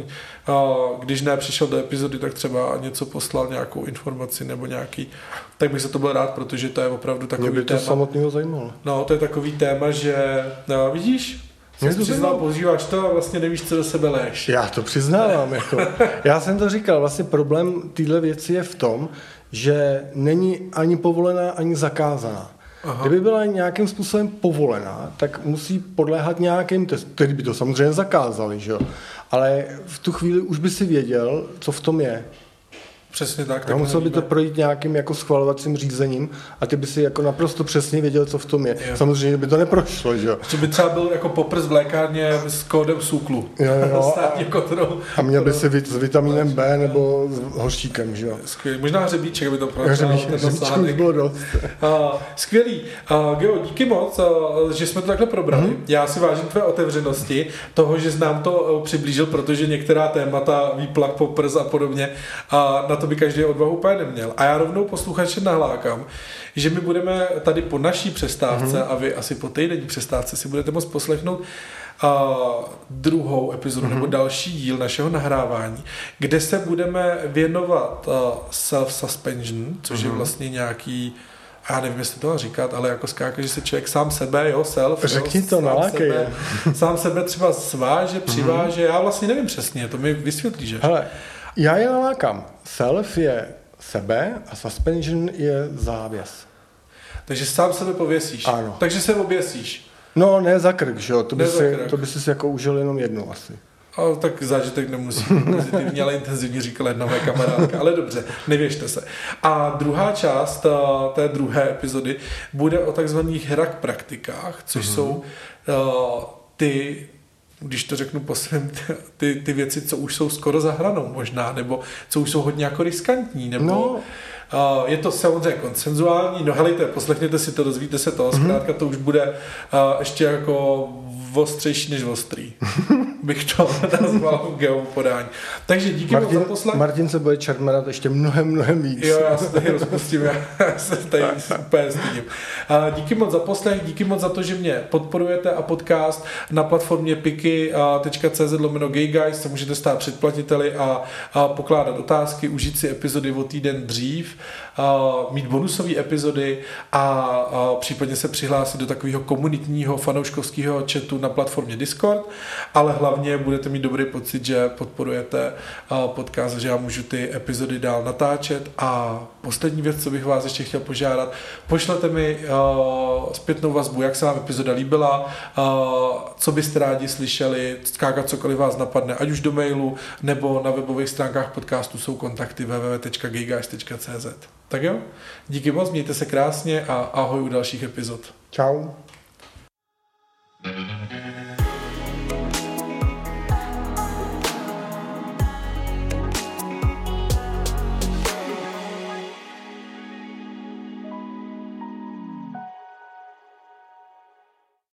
eh, když ne přišel do epizody, tak třeba něco poslal, nějakou informaci nebo nějaký, tak bych se to byl rád, protože to je opravdu takový Mě by to téma. samotného zajímalo. No, to je takový téma, že no, vidíš, Jsi to přiznal, používáš to a vlastně nevíš, co do sebe léš. Já to přiznávám. jako. [LAUGHS] Já jsem to říkal, vlastně problém téhle věci je v tom, že není ani povolená, ani zakázaná. Aha. Kdyby byla nějakým způsobem povolená, tak musí podléhat nějakým testům, který by to samozřejmě zakázali, že jo? ale v tu chvíli už by si věděl, co v tom je. Přesně tak. tak musel by to projít nějakým jako schvalovacím řízením a ty by si jako naprosto přesně věděl, co v tom je. Jo. Samozřejmě by to neprošlo, že jo. To by třeba byl jako poprs v lékárně s kódem SÚKLu. Jo, jo. a, [LAUGHS] a měl by si s vitamínem B nebo s hořčíkem, že jo. Skvělý. Možná hřebíček, aby to prošlo. Hřebíček bylo dost. [LAUGHS] Skvělý. Geo, díky moc, že jsme to takhle probrali. Mm-hmm. Já si vážím tvé otevřenosti, toho, že jsi nám to uh, přiblížil, protože některá témata, výplak, poprs a podobně, a na to by každý odvahu úplně neměl. A já rovnou posluchače nahlákám, že my budeme tady po naší přestávce mm-hmm. a vy asi po týdenní přestávce si budete moct poslechnout a druhou epizodu mm-hmm. nebo další díl našeho nahrávání, kde se budeme věnovat uh, self-suspension, což mm-hmm. je mhm. vlastně nějaký já nevím, jestli to říkat, ale jako skáka, že se člověk sám sebe, jo, self, Řekni jo, to, sám, sebe, sám sebe třeba sváže, přiváže, mm-hmm. já vlastně nevím přesně, to mi vysvětlíš. Hele, já je nalákám. Self je sebe a suspension je závěs. Takže sám sebe pověsíš. Ano. Takže se oběsíš. No, ne za krk, že jo? To by, si, to by si jako užil jenom jednu asi. A tak zážitek nemusí být pozitivní, [LAUGHS] ale intenzivně říkala jedna moje kamarádka. Ale dobře, nevěřte se. A druhá část té druhé epizody bude o takzvaných hrak praktikách, což mm-hmm. jsou uh, ty když to řeknu po svém, ty, ty věci, co už jsou skoro za hranou možná, nebo co už jsou hodně jako riskantní, nebo no. uh, je to samozřejmě konsenzuální, no helejte, poslechněte si to, dozvíte se to, mm-hmm. zkrátka to už bude uh, ještě jako ostřejší než ostrý. [LAUGHS] bych to [LAUGHS] nazval geo podání. Takže díky Martin, moc za poslech. Martin se bude čermerat ještě mnohem, mnohem víc. Jo, já se tady rozpustím, já [LAUGHS] se tady úplně stydím. Díky moc za poslech, díky moc za to, že mě podporujete a podcast na platformě piky.cz lomeno Gay Guys se můžete stát předplatiteli a, a pokládat otázky, užít si epizody o týden dřív, mít bonusové epizody a, a případně se přihlásit do takového komunitního fanouškovského chatu na platformě Discord, ale hlavně budete mít dobrý pocit, že podporujete podcast, že já můžu ty epizody dál natáčet a poslední věc, co bych vás ještě chtěl požádat, pošlete mi zpětnou vazbu, jak se vám epizoda líbila, co byste rádi slyšeli, skákat cokoliv vás napadne, ať už do mailu nebo na webových stránkách podcastu jsou kontakty www.gigas.cz. Tak jo, díky moc, mějte se krásně a ahoj u dalších epizod. Ciao. thank you